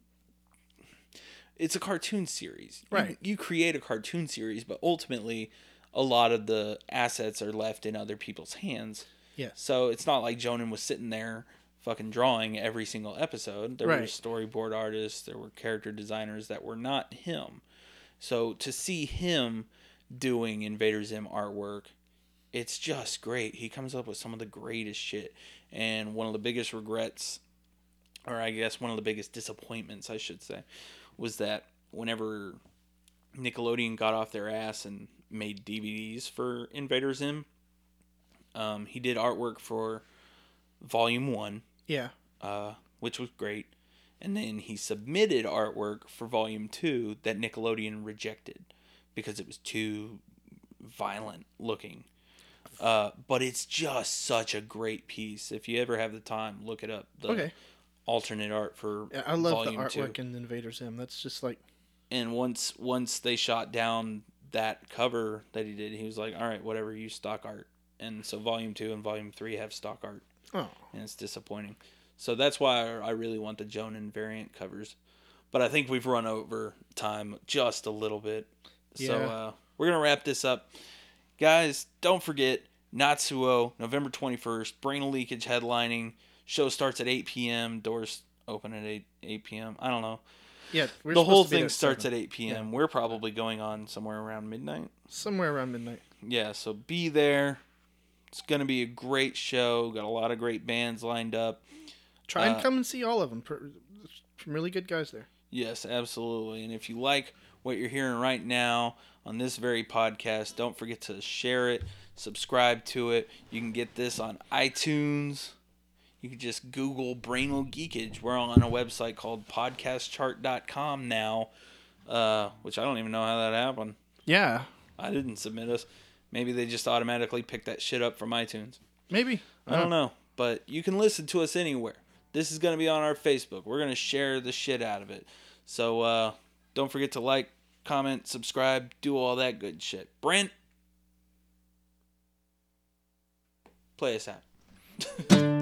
It's a cartoon series, You- Right. You, create a cartoon series, but ultimately, a lot of the assets are left in other people's hands. Yes. So it's not like Jhonen was sitting there fucking drawing every single episode. There were storyboard artists, there were character designers that were not him. So to see him doing Invader Zim artwork, it's just great. He comes up with some of the greatest shit. And one of the biggest regrets, or I guess one of the biggest disappointments, I should say, was that whenever Nickelodeon got off their ass and made DVDs for Invader Zim, um, he did artwork for Volume 1, Yeah. uh, which was great. And then he submitted artwork for Volume 2 that Nickelodeon rejected because it was too violent looking. Uh, but it's just such a great piece. If you ever have the time, look it up. The Okay. alternate art for Yeah, I love the 2 artwork in Invader Zim. That's just like and once once they shot down that cover that he did, he was like, "All right, whatever, use stock art." And so volume two and volume three have stock art, oh and it's disappointing. So that's why I really want the Jhonen variant covers, but I think we've run over time just a little bit. So uh, we're gonna wrap this up, guys. Don't forget Notsuoh, November twenty first. Brainal Geekage headlining. Show starts at eight p.m. Doors open at eight eight p.m. I don't know yeah. We're the whole to thing starts seven. at 8 p.m. We're probably going on somewhere around midnight. somewhere around midnight. Yeah, so be there. It's going to be a great show. Got a lot of great bands lined up. Try and Uh, come and see all of them. Some really good guys there. Yes, absolutely. And if you like what you're hearing right now on this very podcast, don't forget to share it, subscribe to it. You can get this on iTunes. You can just Google Brainal Geekage. We're on a website called podcastchart.com now, uh, which I don't even know how that happened. Yeah, I didn't submit us. Maybe they just automatically pick that shit up from iTunes. maybe. I don't know. But you can listen to us anywhere. This is going to be on our Facebook. We're going to share the shit out of it. So uh, don't forget to like, comment, subscribe, do all that good shit. Brent, play us out.